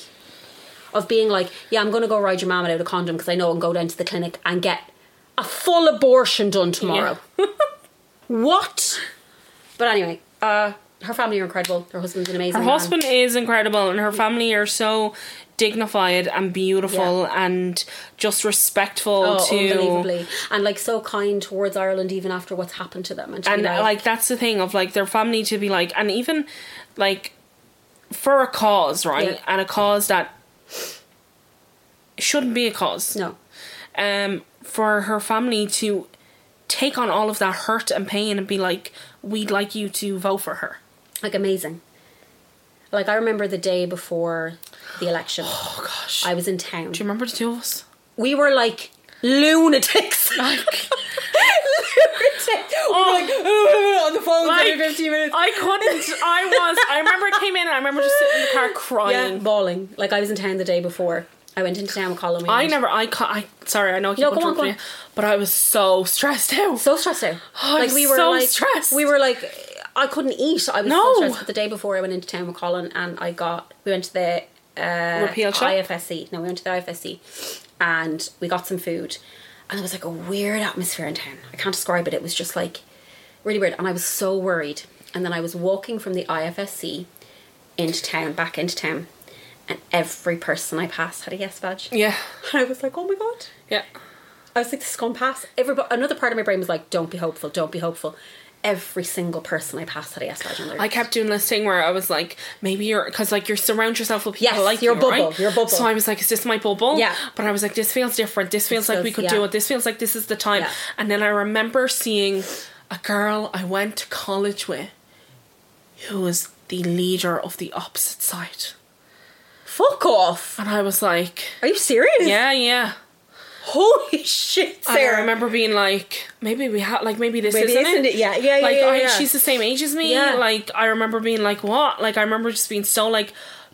of being like, yeah, I'm going to go ride your mom out a condom because I know I can go down to the clinic and get a full abortion done tomorrow. [LAUGHS] what? But anyway, uh, her family are incredible. Her husband's an amazing Her man. husband is incredible, and her family are so dignified and beautiful Yeah. and just respectful Oh, to. unbelievably. And like so kind towards Ireland even after what's happened to them. And, to And be like, that's the thing of like their family to be like, and even like for a cause, right? Yeah. And a cause that shouldn't be a cause. no. um, for her family to take on all of that hurt and pain and be like, we'd like you to vote for her. Like amazing. Like I remember the day before the election. [SIGHS] Oh gosh. I was in town. Do you remember the two of us? we were like lunatics. Like, [LAUGHS] lunatics. We were like [LAUGHS] on the phone like every 15 minutes. I couldn't. I was. I remember I came in and I remember just sitting in the car [LAUGHS] yeah, crying. bawling. Like I was in town the day before. I went into town with Colin. we I went- never. I. ca- I. Sorry. I know. I keep No, go on, go you, on. but I was so stressed out. so stressed out. like I was so stressed. We were like, I couldn't eat. I was No. so stressed. But the day before, I went into town with Colin, and I got. We went to the uh, Repeal shop? IFSC. No, we went to the IFSC, and we got some food, and it was like a weird atmosphere in town. I can't describe it. It was just like really weird, and I was so worried. And then I was walking from the IFSC into town, back into town, and every person I passed had a yes badge. Yeah. [LAUGHS] And I was like, oh my god. Yeah. I was like, this is going past. Everybody, another part of my brain was like, don't be hopeful, don't be hopeful. Every single person I passed had a yes badge on their I kept doing this thing where I was like, maybe you're because like you surround yourself with people Yes, like your you, bubble, right? your bubble. So I was like, is this my bubble? Yeah. But I was like, this feels different. This feels like we could yeah. do it. This feels like this is the time. Yeah. And then I remember seeing a girl I went to college with who was the leader of the opposite side. Fuck off. And I was like, Are you serious? yeah, yeah. Holy [LAUGHS] shit, And I remember being like, maybe we have, like, maybe this Maybe isn't, isn't it. it? Yeah, yeah, yeah, Like, yeah, yeah. she's the same age as me. Yeah. Like, I remember being like, what? Like, I remember just being so, like,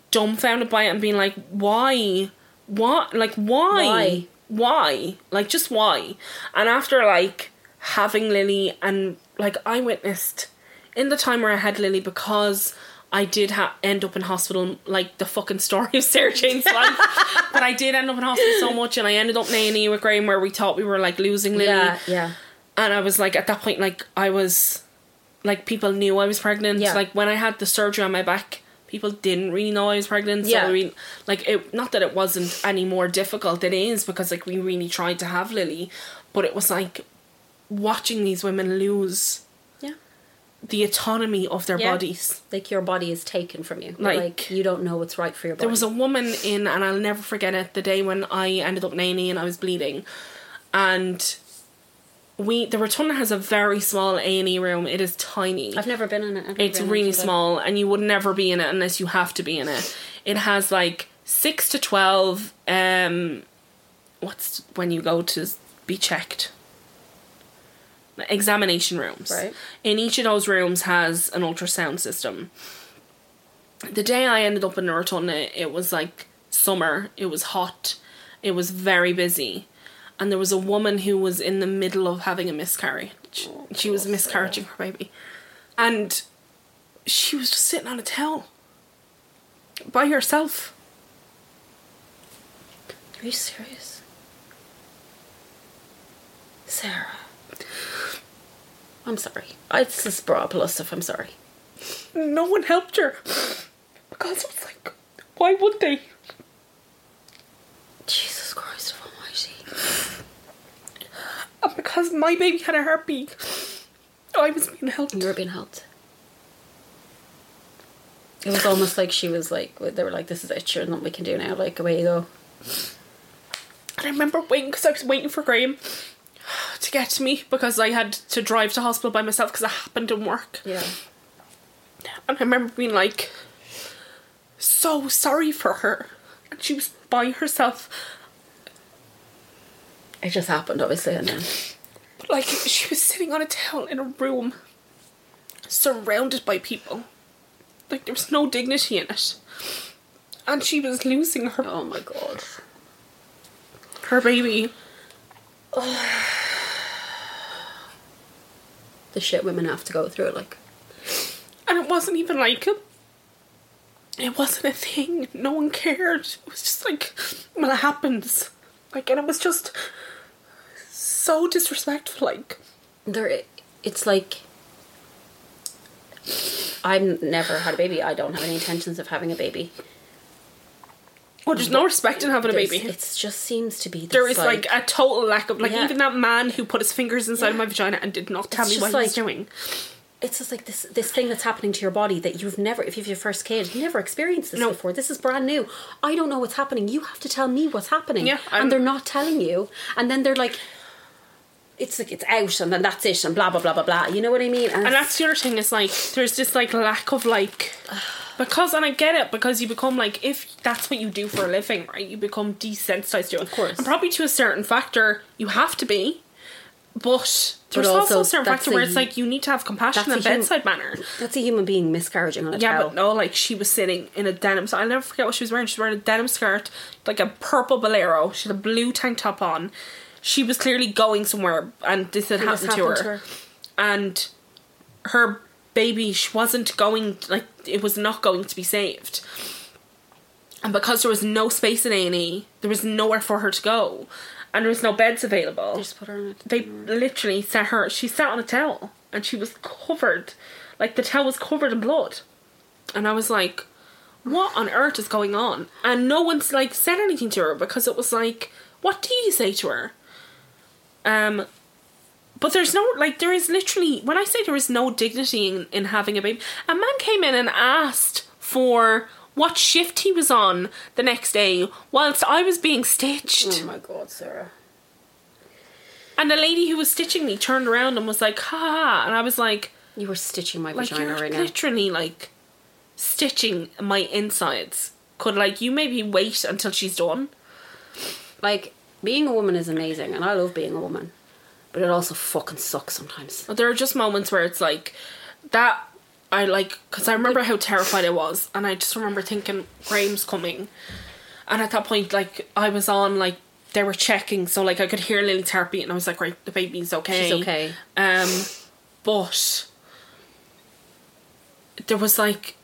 dumbfounded by it and being like, why? What? Like, why? Why? Why? Like, just why? And after, like, having Lily and, like, I witnessed in the time where I had Lily because I did ha- end up in hospital, like the fucking story of Sarah Jane's life. [LAUGHS] but I did end up in hospital so much, and I ended up in A&E with Graham where we thought we were like losing Lily. yeah, yeah. And I was like, at that point, like I was, like people knew I was pregnant. Yeah. Like when I had the surgery on my back, people didn't really know I was pregnant. So Yeah. I mean, like it. Not that it wasn't any more difficult. It is because like we really tried to have Lily, but it was like watching these women lose. The autonomy of their Yeah. bodies. Like your body is taken from you. Like- Like, you don't know what's right for your body. There was a woman in, and I'll never forget it, the day when I ended up in A&E I was bleeding. And we, the Rotunda has a very small A&E room. It is tiny. I've never been in it. It's really it. small, and you would never be in it unless you have to be in it. It has like six to twelve. Um, what's when you go to be checked? Examination rooms. Right. In each of those rooms has an ultrasound system. The day I ended up in the rotunda, it was like summer. It was hot. It was very busy, and there was a woman who was in the middle of having a miscarriage. Oh, she was miscarriaging her baby, and she was just sitting on a towel by herself. Are you serious? Sarah. I'm sorry. I, this is bra plus stuff. I'm sorry. No one helped her because it was like, why would they? Jesus Christ of Almighty. And because my baby had a heartbeat, I was being helped. You were being helped. It was almost like she was like, they were like, this is it, sure, nothing we can do now. Like, away you go. And I remember waiting because I was waiting for Graham get to me because I had to drive to hospital by myself because it happened in work. Yeah. And I remember being like, so sorry for her. And she was by herself. It just happened, obviously, and then. But like, she was sitting on a towel in a room surrounded by people. Like, there was no dignity in it. And she was losing her, Oh my god. her baby. [SIGHS] [SIGHS] [SIGHS] The shit women have to go through, like. And it wasn't even like it wasn't a thing. No one cared. It was just like, well, it happens. Like, and it was just so disrespectful. Like, There, it's like. I've never had a baby. I don't have any intentions of having a baby. Oh, there's no respect in having a baby. It just seems to be. This There is like, a total lack of like Yeah. even that man who put his fingers inside Yeah. my vagina and did not tell It's me what just he was doing. it's just like this this thing that's happening to your body that you've never if you've your first kid you've never experienced this No. before this is brand new i don't know what's happening you have to tell me what's happening Yeah, I'm- and they're not telling you and then they're like it's like it's out and then that's it and blah blah blah blah blah you know what i mean And that's the other thing is like there's this like lack of like because and I get it because you become like if that's what you do for a living, right? You become desensitized to it. Of course. And probably to a certain factor you have to be. But there's also, also, a certain factor where it's like you need to have compassion and a bedside manner. that's a human being miscarriaging on a Yeah, towel. but no, like she was sitting in a denim. So I'll never forget what she was wearing. She was wearing a denim skirt, like a purple bolero. She had a blue tank top on. She was clearly going somewhere, and this had this happened, to, her. to her. And her baby, she wasn't going. Like it was not going to be saved. And because there was no space in A E, there was nowhere for her to go, and there was no beds available. They just put her on it they literally set her she sat on a towel and she was covered. Like the towel was covered in blood. And i was like what on earth is going on? And no one's like said anything to her because it was like what do you say to her? Um but there's no like there is literally when i say there is no dignity in, in having a baby a man came in and asked for what shift he was on the next day whilst i was being stitched oh my god sarah and the lady who was stitching me turned around and was like, ha ha. And I was like, You were stitching my like vagina right now. literally like stitching my insides. Could like you maybe wait until she's done? Like being a woman is amazing, and I love being a woman, but it also fucking sucks sometimes. But there are just moments where it's like that. I like because I remember how terrified I was, and I just remember thinking Graham's coming, and at that point, like I was on like they were checking, so like I could hear Lily's heartbeat, and I was like, right, the baby's okay. She's okay. Um, but there was like,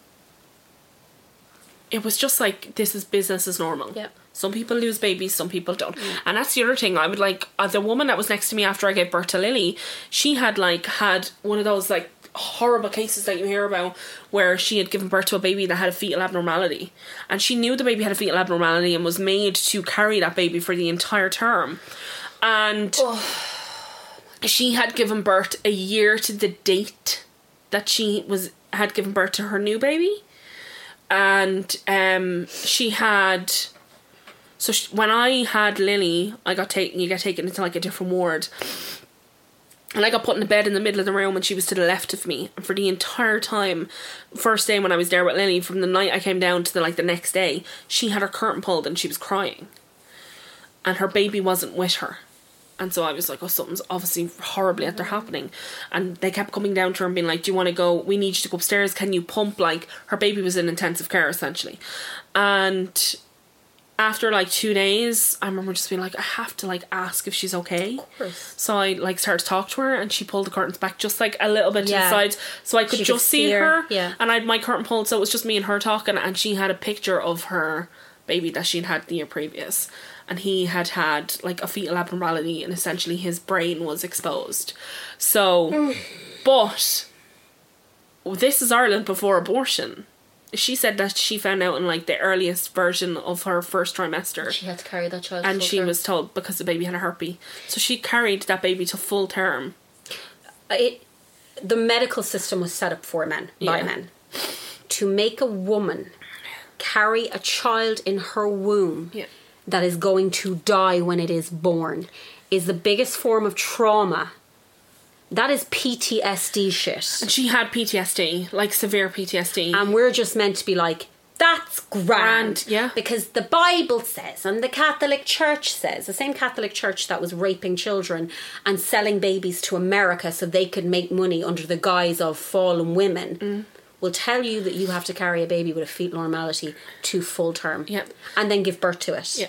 it was just like this is business as normal. Yeah. Some people lose babies, some people don't, and that's the other thing. I would like uh, the woman that was next to me after I gave birth to Lily. She had like had one of those like horrible cases that you hear about where she had given birth to a baby that had a fetal abnormality, and she knew the baby had a fetal abnormality and was made to carry that baby for the entire term, and she had given birth a year to the date that she was had given birth to her new baby. And um she had so sh when i had lily i got taken you get taken into like a different ward and I got put in a bed in the middle of the room and she was to the left of me. And for the entire time, first day when I was there with Lily, from the night I came down to the like the next day, she had her curtain pulled and she was crying. And her baby wasn't with her. And so I was like, oh, something's obviously horribly after happening. And they kept coming down to her and being like, do you want to go? We need you to go upstairs. Can you pump? Like, her baby was in intensive care essentially. And after like two days, I remember just being like, I have to like ask if she's okay. course. So I like started to talk to her and she pulled the curtains back just like a little bit to Yeah. the sides so I could She could just see see her, her. yeah. And I had my curtain pulled so it was just me and her talking and she had a picture of her baby that she'd had the year previous. And he had had like a fetal abnormality and essentially his brain was exposed. So, [SIGHS] but this is Ireland before abortion. She said that she found out in like the earliest version of her first trimester She had to carry that child. and she term. was told because the baby had a herpes. So she carried that baby to full term. Uh, it the medical system was set up for men by Yeah. men to make a woman carry a child in her womb Yeah. that is going to die when it is born is the biggest form of trauma that is PTSD shit And she had PTSD, like severe PTSD. and we're just meant to be like that's grand, Grand, yeah. because the bible says and the catholic church says the same catholic church that was raping children and selling babies to america so they could make money under the guise of fallen women Mm. will tell you that you have to carry a baby with a fetal normality to full term Yeah. and then give birth to it Yeah.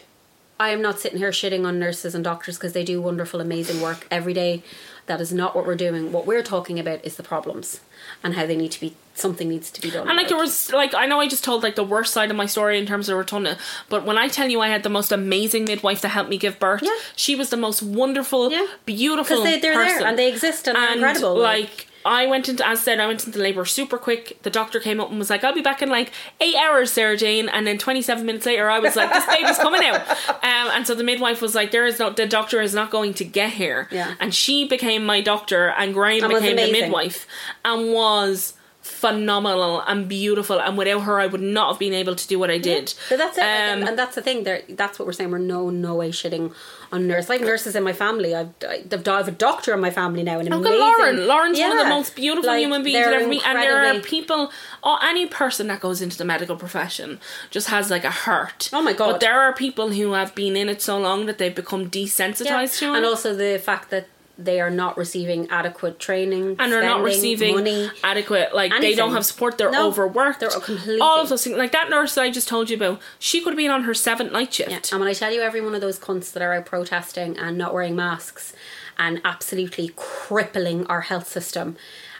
I am not sitting here shitting on nurses and doctors because they do wonderful, amazing work every day. That is not what we're doing. What we're talking about is the problems and how they need to be. Something needs to be done. and like about there was like I know I just told like the worst side of my story in terms of rotunda, but when I tell you I had the most amazing midwife to help me give birth, Yeah. she was the most wonderful, Yeah. beautiful because they, they're person. there and they exist and, they're and incredible. like I went into as I said I went into labor super quick. The doctor came up and was like, "I'll be back in like eight hours, Sarah Jane." And then twenty seven minutes later, I was like, "This baby's [LAUGHS] coming out." Um, and so the midwife was like, "There is not, the doctor is not going to get here." Yeah. And she became my doctor, and Graham And became the midwife, and was phenomenal and beautiful. And without her, I would not have been able to do what I did. But that's it, Um, and that's the thing. There, that's what we're saying. We're no, no way shitting on nurse. Like nurses in my family, I've, I've, a doctor in my family now. And an amazing, Lauren. Lauren's one of the most beautiful Like, human beings ever meet. And there are people, or any person that goes into the medical profession just has like a heart. Oh my God. But there are people who have been in it so long that they've become desensitized to it. and also the fact that they are not receiving adequate training and they're not receiving money. adequate like they don't have support they're No, overworked they're completely- all of those things like that nurse that I just told you about she could have been on her seventh night shift Yeah. And when I tell you every one of those cunts that are out protesting and not wearing masks and absolutely crippling our health system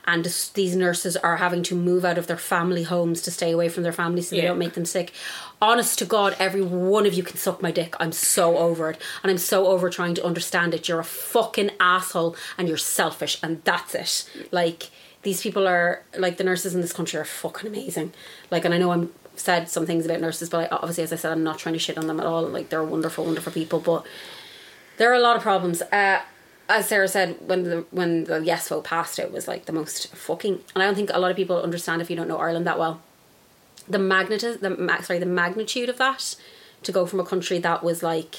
and these nurses are having to move out of their family homes to stay away from their families so they Yeah. don't make them sick. Honest to God, every one of you can suck my dick. I'm so over it. And I'm so over trying to understand it. You're a fucking asshole and you're selfish and that's it. Like these people are like the nurses in this country are fucking amazing. Like and I know I'm said some things about nurses, but I, obviously as I said I'm not trying to shit on them at all. Like they're wonderful, wonderful people, but there are a lot of problems. Uh, as Sarah said, when the when the yes vote passed, it was like the most fucking. And I don't think a lot of people understand if you don't know Ireland that well. The magnitude, the ma- sorry, the magnitude of that to go from a country that was like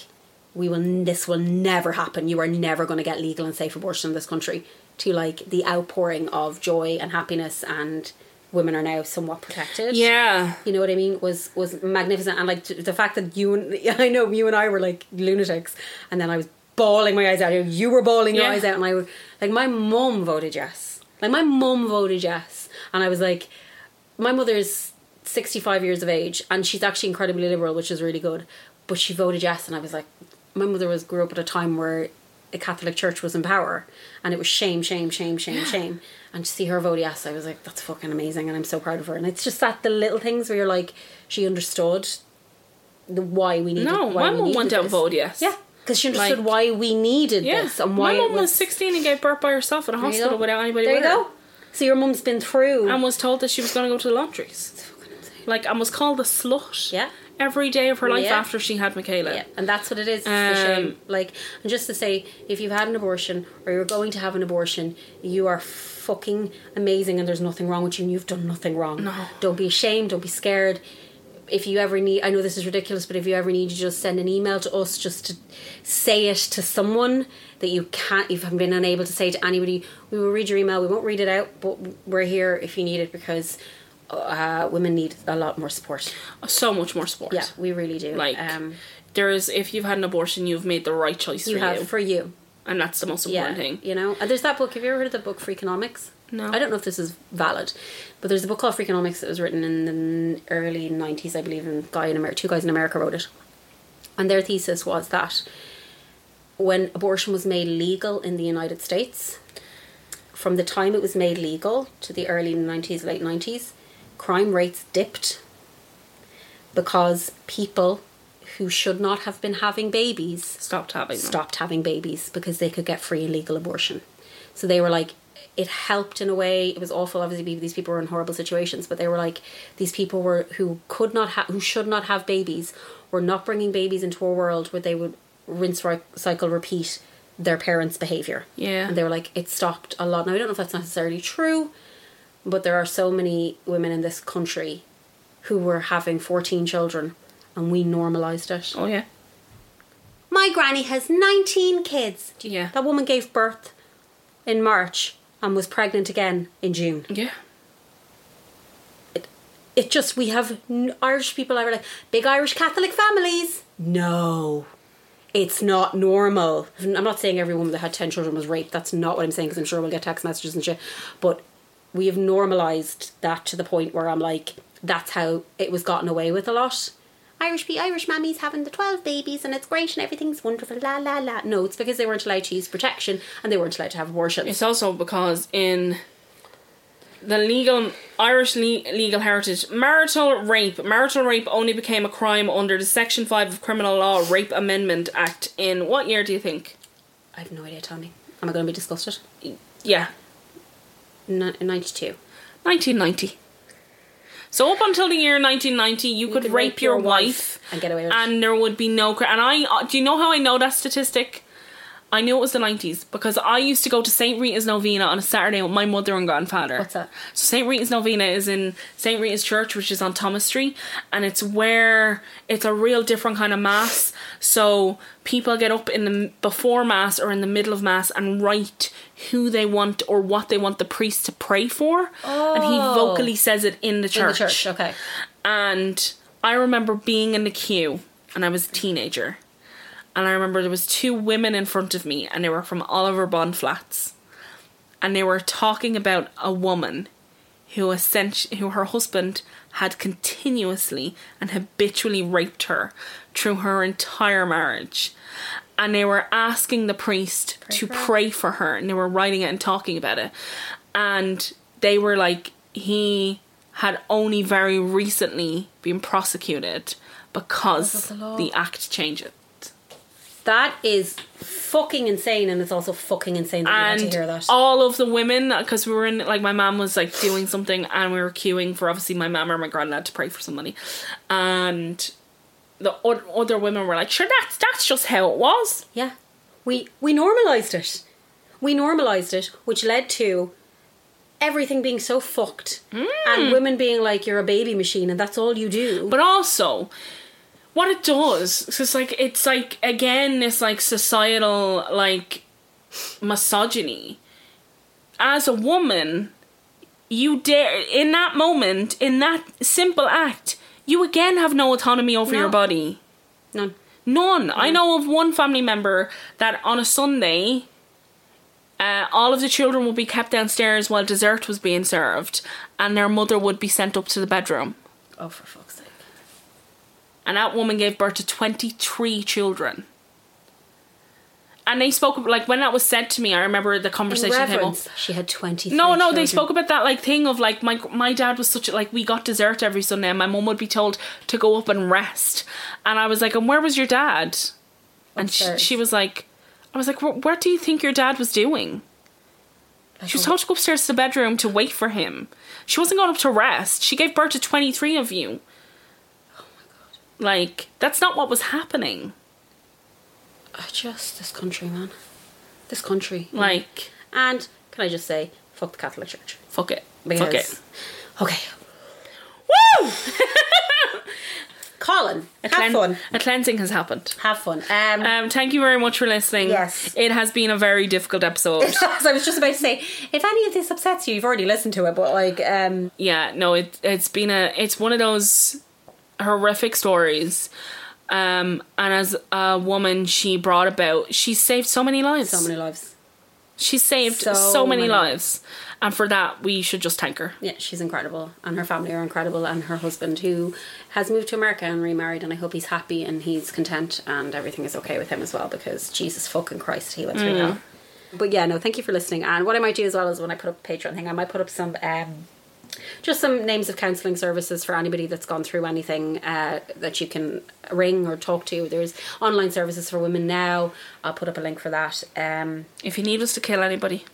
we will this will never happen. You are never going to get legal and safe abortion in this country. To like the outpouring of joy and happiness and women are now somewhat protected. Yeah. You know what I mean? Was was magnificent, and like the fact that you and [LAUGHS] I know you and I were like lunatics, and then I was bawling my eyes out. You were bawling your Yeah. eyes out, and I was like, my mum voted yes. Like my mum voted yes, and I was like, my mother's sixty five years of age, and she's actually incredibly liberal, which is really good. But she voted yes, and I was like, my mother was grew up at a time where the Catholic Church was in power, and it was shame, shame, shame, shame, shame. And to see her vote yes, I was like, that's fucking amazing, and I'm so proud of her. And it's just that the little things where you're like, she understood the why we needed. No, why my we mum went out and voted yes. Yeah, because she understood Like- why we needed Yeah. this and why my mum was, was 16 and gave birth by herself in a hospital without anybody There you her. go. So your mum's been through. And was told that she was going to go to the laundries. Like, and was called a slut. Yeah. Every day of her life Yeah. after she had Michaela. Yeah, and that's what it is. Um, shame. Like, and just to say, if you've had an abortion or you're going to have an abortion, you are fucking amazing, and there's nothing wrong with you, and you've done nothing wrong. No. Don't be ashamed. Don't be scared. If you ever need, I know this is ridiculous, but if you ever need, you just send an email to us just to say it to someone that you can't, you've been unable to say to anybody. We will read your email. We won't read it out, but we're here if you need it because uh, women need a lot more support. So much more support. Yeah, we really do. Like, um, there's, if you've had an abortion, you've made the right choice you for have you. for you. and that's the most Yeah, important thing. you know. And there's that book. Have you ever heard of the book Freakonomics? No. I don't know if this is valid, but there's a book called Freakonomics that was written in the early '90s, I believe. And guy in America, two guys in America wrote it, and their thesis was that when abortion was made legal in the United States, from the time it was made legal to the early '90s, late '90s, crime rates dipped because people who should not have been having babies Stopped having them. stopped having babies because they could get free and legal abortion. So they were like, it helped in a way. It was awful. Obviously, these people were in horrible situations, but they were like, these people were who could not have, who should not have babies, were not bringing babies into a world where they would rinse, ri- cycle, repeat their parents' behavior. Yeah. and they were like, it stopped a lot. Now I don't know if that's necessarily true, but there are so many women in this country who were having fourteen children, and we normalized it. Oh, yeah. My granny has 19 kids. Yeah. That woman gave birth in March and was pregnant again in June. Yeah. It it just, we have n- Irish people are like, big Irish Catholic families. No. It's not normal. I'm not saying every woman that had 10 children was raped. That's not what I'm saying because I'm sure we'll get text messages and shit. But we have normalised that to the point where I'm like, that's how it was gotten away with a lot. Irish be Irish mammies having the 12 babies and it's great and everything's wonderful, la la la. No, it's because they weren't allowed to use protection and they weren't allowed to have abortions. It's also because in the legal Irish le- legal heritage, marital rape, marital rape only became a crime under the Section Five of Criminal Law Rape Amendment Act in what year do you think? I have no idea, Tony. Am I going to be disgusted? Yeah, N- 92. 1990. So up until the year 1990, you, could, could rape, your, wife, and get away with it. and there would be no. cr- And I, uh, do you know how I know that statistic? I knew it was the 90s because I used to go to St. Rita's Novena on a Saturday with my mother and grandfather. What's that? So St. Rita's Novena is in St. Rita's Church, which is on Thomas Street, and it's where it's a real different kind of mass. So people get up in the before mass or in the middle of mass and write who they want or what they want the priest to pray for, and he Oh. vocally says it in the In the church, okay. And I remember being in the queue, and I was a teenager. And I remember there was two women in front of me, and they were from Oliver Bond Flats, and they were talking about a woman who essentially, who her husband had continuously and habitually raped her through her entire marriage. And they were asking the priest to for her? pray for her, and they were writing it and talking about it. And they were like, he had only very recently been prosecuted because the the act changed it. That is fucking insane, and it's also fucking insane that you had to hear that. all of the women because we were in like my mom was like doing something and we were queuing for obviously my mom or my granddad to pray for somebody and the other women were like sure that's that's just how it was yeah, we we normalized it. We normalized it, which led to everything being so fucked, Mm. and women being like, "You're a baby machine, and that's all you do." but also what it does it's like it's like again this like societal like misogyny as a woman you dare in that moment in that simple act you again have no autonomy over No. your body None. None. I know of one family member that on a Sunday, uh, all of the children would be kept downstairs while dessert was being served, and their mother would be sent up to the bedroom. Oh, for sake. And that woman gave birth to 23 children. And they spoke, like, when that was said to me, I remember the conversation came up. she had 23 No, no, they spoke about that like thing of like my my dad was such a, like we got dessert every Sunday and my mum would be told to go up and rest, and I was like, and where was your dad? And she, she was like, I was like, "Wh- what do you think your dad was doing? She was told to go upstairs to the bedroom to wait for him. She wasn't going up to rest. She gave birth to twenty three of you. Like that's not what was happening. I just, this country, man. This country. Like And, can I just say, fuck the Catholic Church. fuck it, Because, fuck it. Okay. Woo! [LAUGHS] Colin, A have clean- fun. A cleansing has happened. Have fun. Um, Um, thank you very much for listening. Yes. It has been a very difficult episode. [LAUGHS] as I was just about to say, if any of this upsets you, you've already listened to it, but like, um, yeah, no, it it's been a it's one of those horrific stories. Um, and as a woman she brought about she saved so many lives. so many lives. She saved so, So many, many. lives. And for that we should just thank her. Yeah, she's incredible, and her family are incredible, and her husband who has moved to America and remarried, and I hope he's happy and he's content and everything is okay with him as well because Jesus fucking Christ, he went through hell. But yeah, no, thank you for listening. And what I might do as well is when I put up a Patreon thing, I might put up some um, just some names of counselling services for anybody that's gone through anything uh, that you can ring or talk to. There's online services for women now. I'll put up a link for that. Um, If you need us to kill anybody,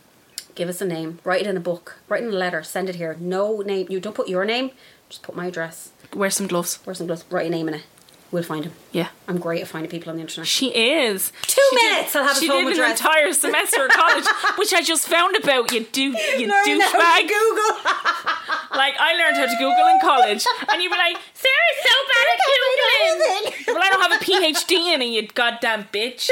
give us a name, write it in a book, write in a letter, send it here. No name, you don't put your name, just put my address. wear some gloves. Where's some gloves? Write your name in it. We'll find him. Yeah. I'm great at finding people on the internet. She is. Two She did- minutes, I'll have She did an entire semester of college, [LAUGHS] which I just found about. You do, you douchebag. [LAUGHS] Google. Like I learned how to Google in college, and you were like, "Sarah's so bad [LAUGHS] at googling." well, I don't have a PhD in it, you goddamn bitch.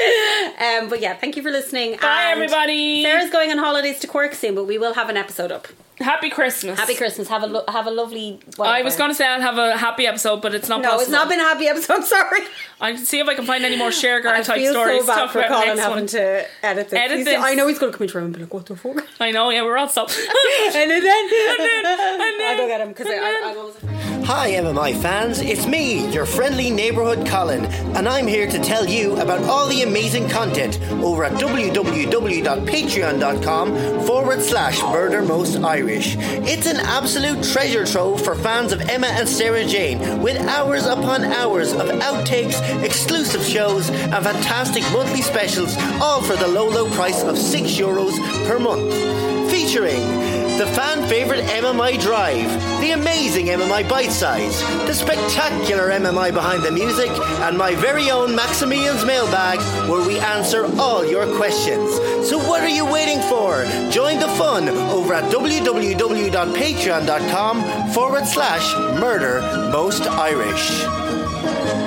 um, but yeah, thank you for listening. Bye, and everybody. Sarah's going on holidays to Cork soon, but we will have an episode up. Happy Christmas. Happy Christmas. Have a lo- have a lovely. I was going to say I'll have a happy episode, but it's not No, possible. it's not been a happy episode. [LAUGHS] Sorry. I'll see if I can find any more share girl I type feel stories. so bad for Colin having one. to edit this. Edit this. I know he's going to come into room and be like, "What the fuck?" [LAUGHS] I know, yeah, we're all stopped. [LAUGHS] and then, and then- I'll go get him because I'm always. Hi, MMI fans. It's me, your friendly neighborhood Colin, and I'm here to tell you about all the amazing content over at www.patreon.com forward slash Murder Most Irish. It's an absolute treasure trove for fans of Emma and Sarah Jane, with hours upon hours of outtakes, exclusive shows, and fantastic monthly specials, all for the low, low price of 6 euros per month. Featuring the fan favorite MMI Drive, the amazing MMI Bite Size, the spectacular MMI Behind the Music, and my very own Maximilian's Mailbag, where we answer all your questions. So what are you waiting for? Join the fun over at www.patreon.com forward slash murder most Irish.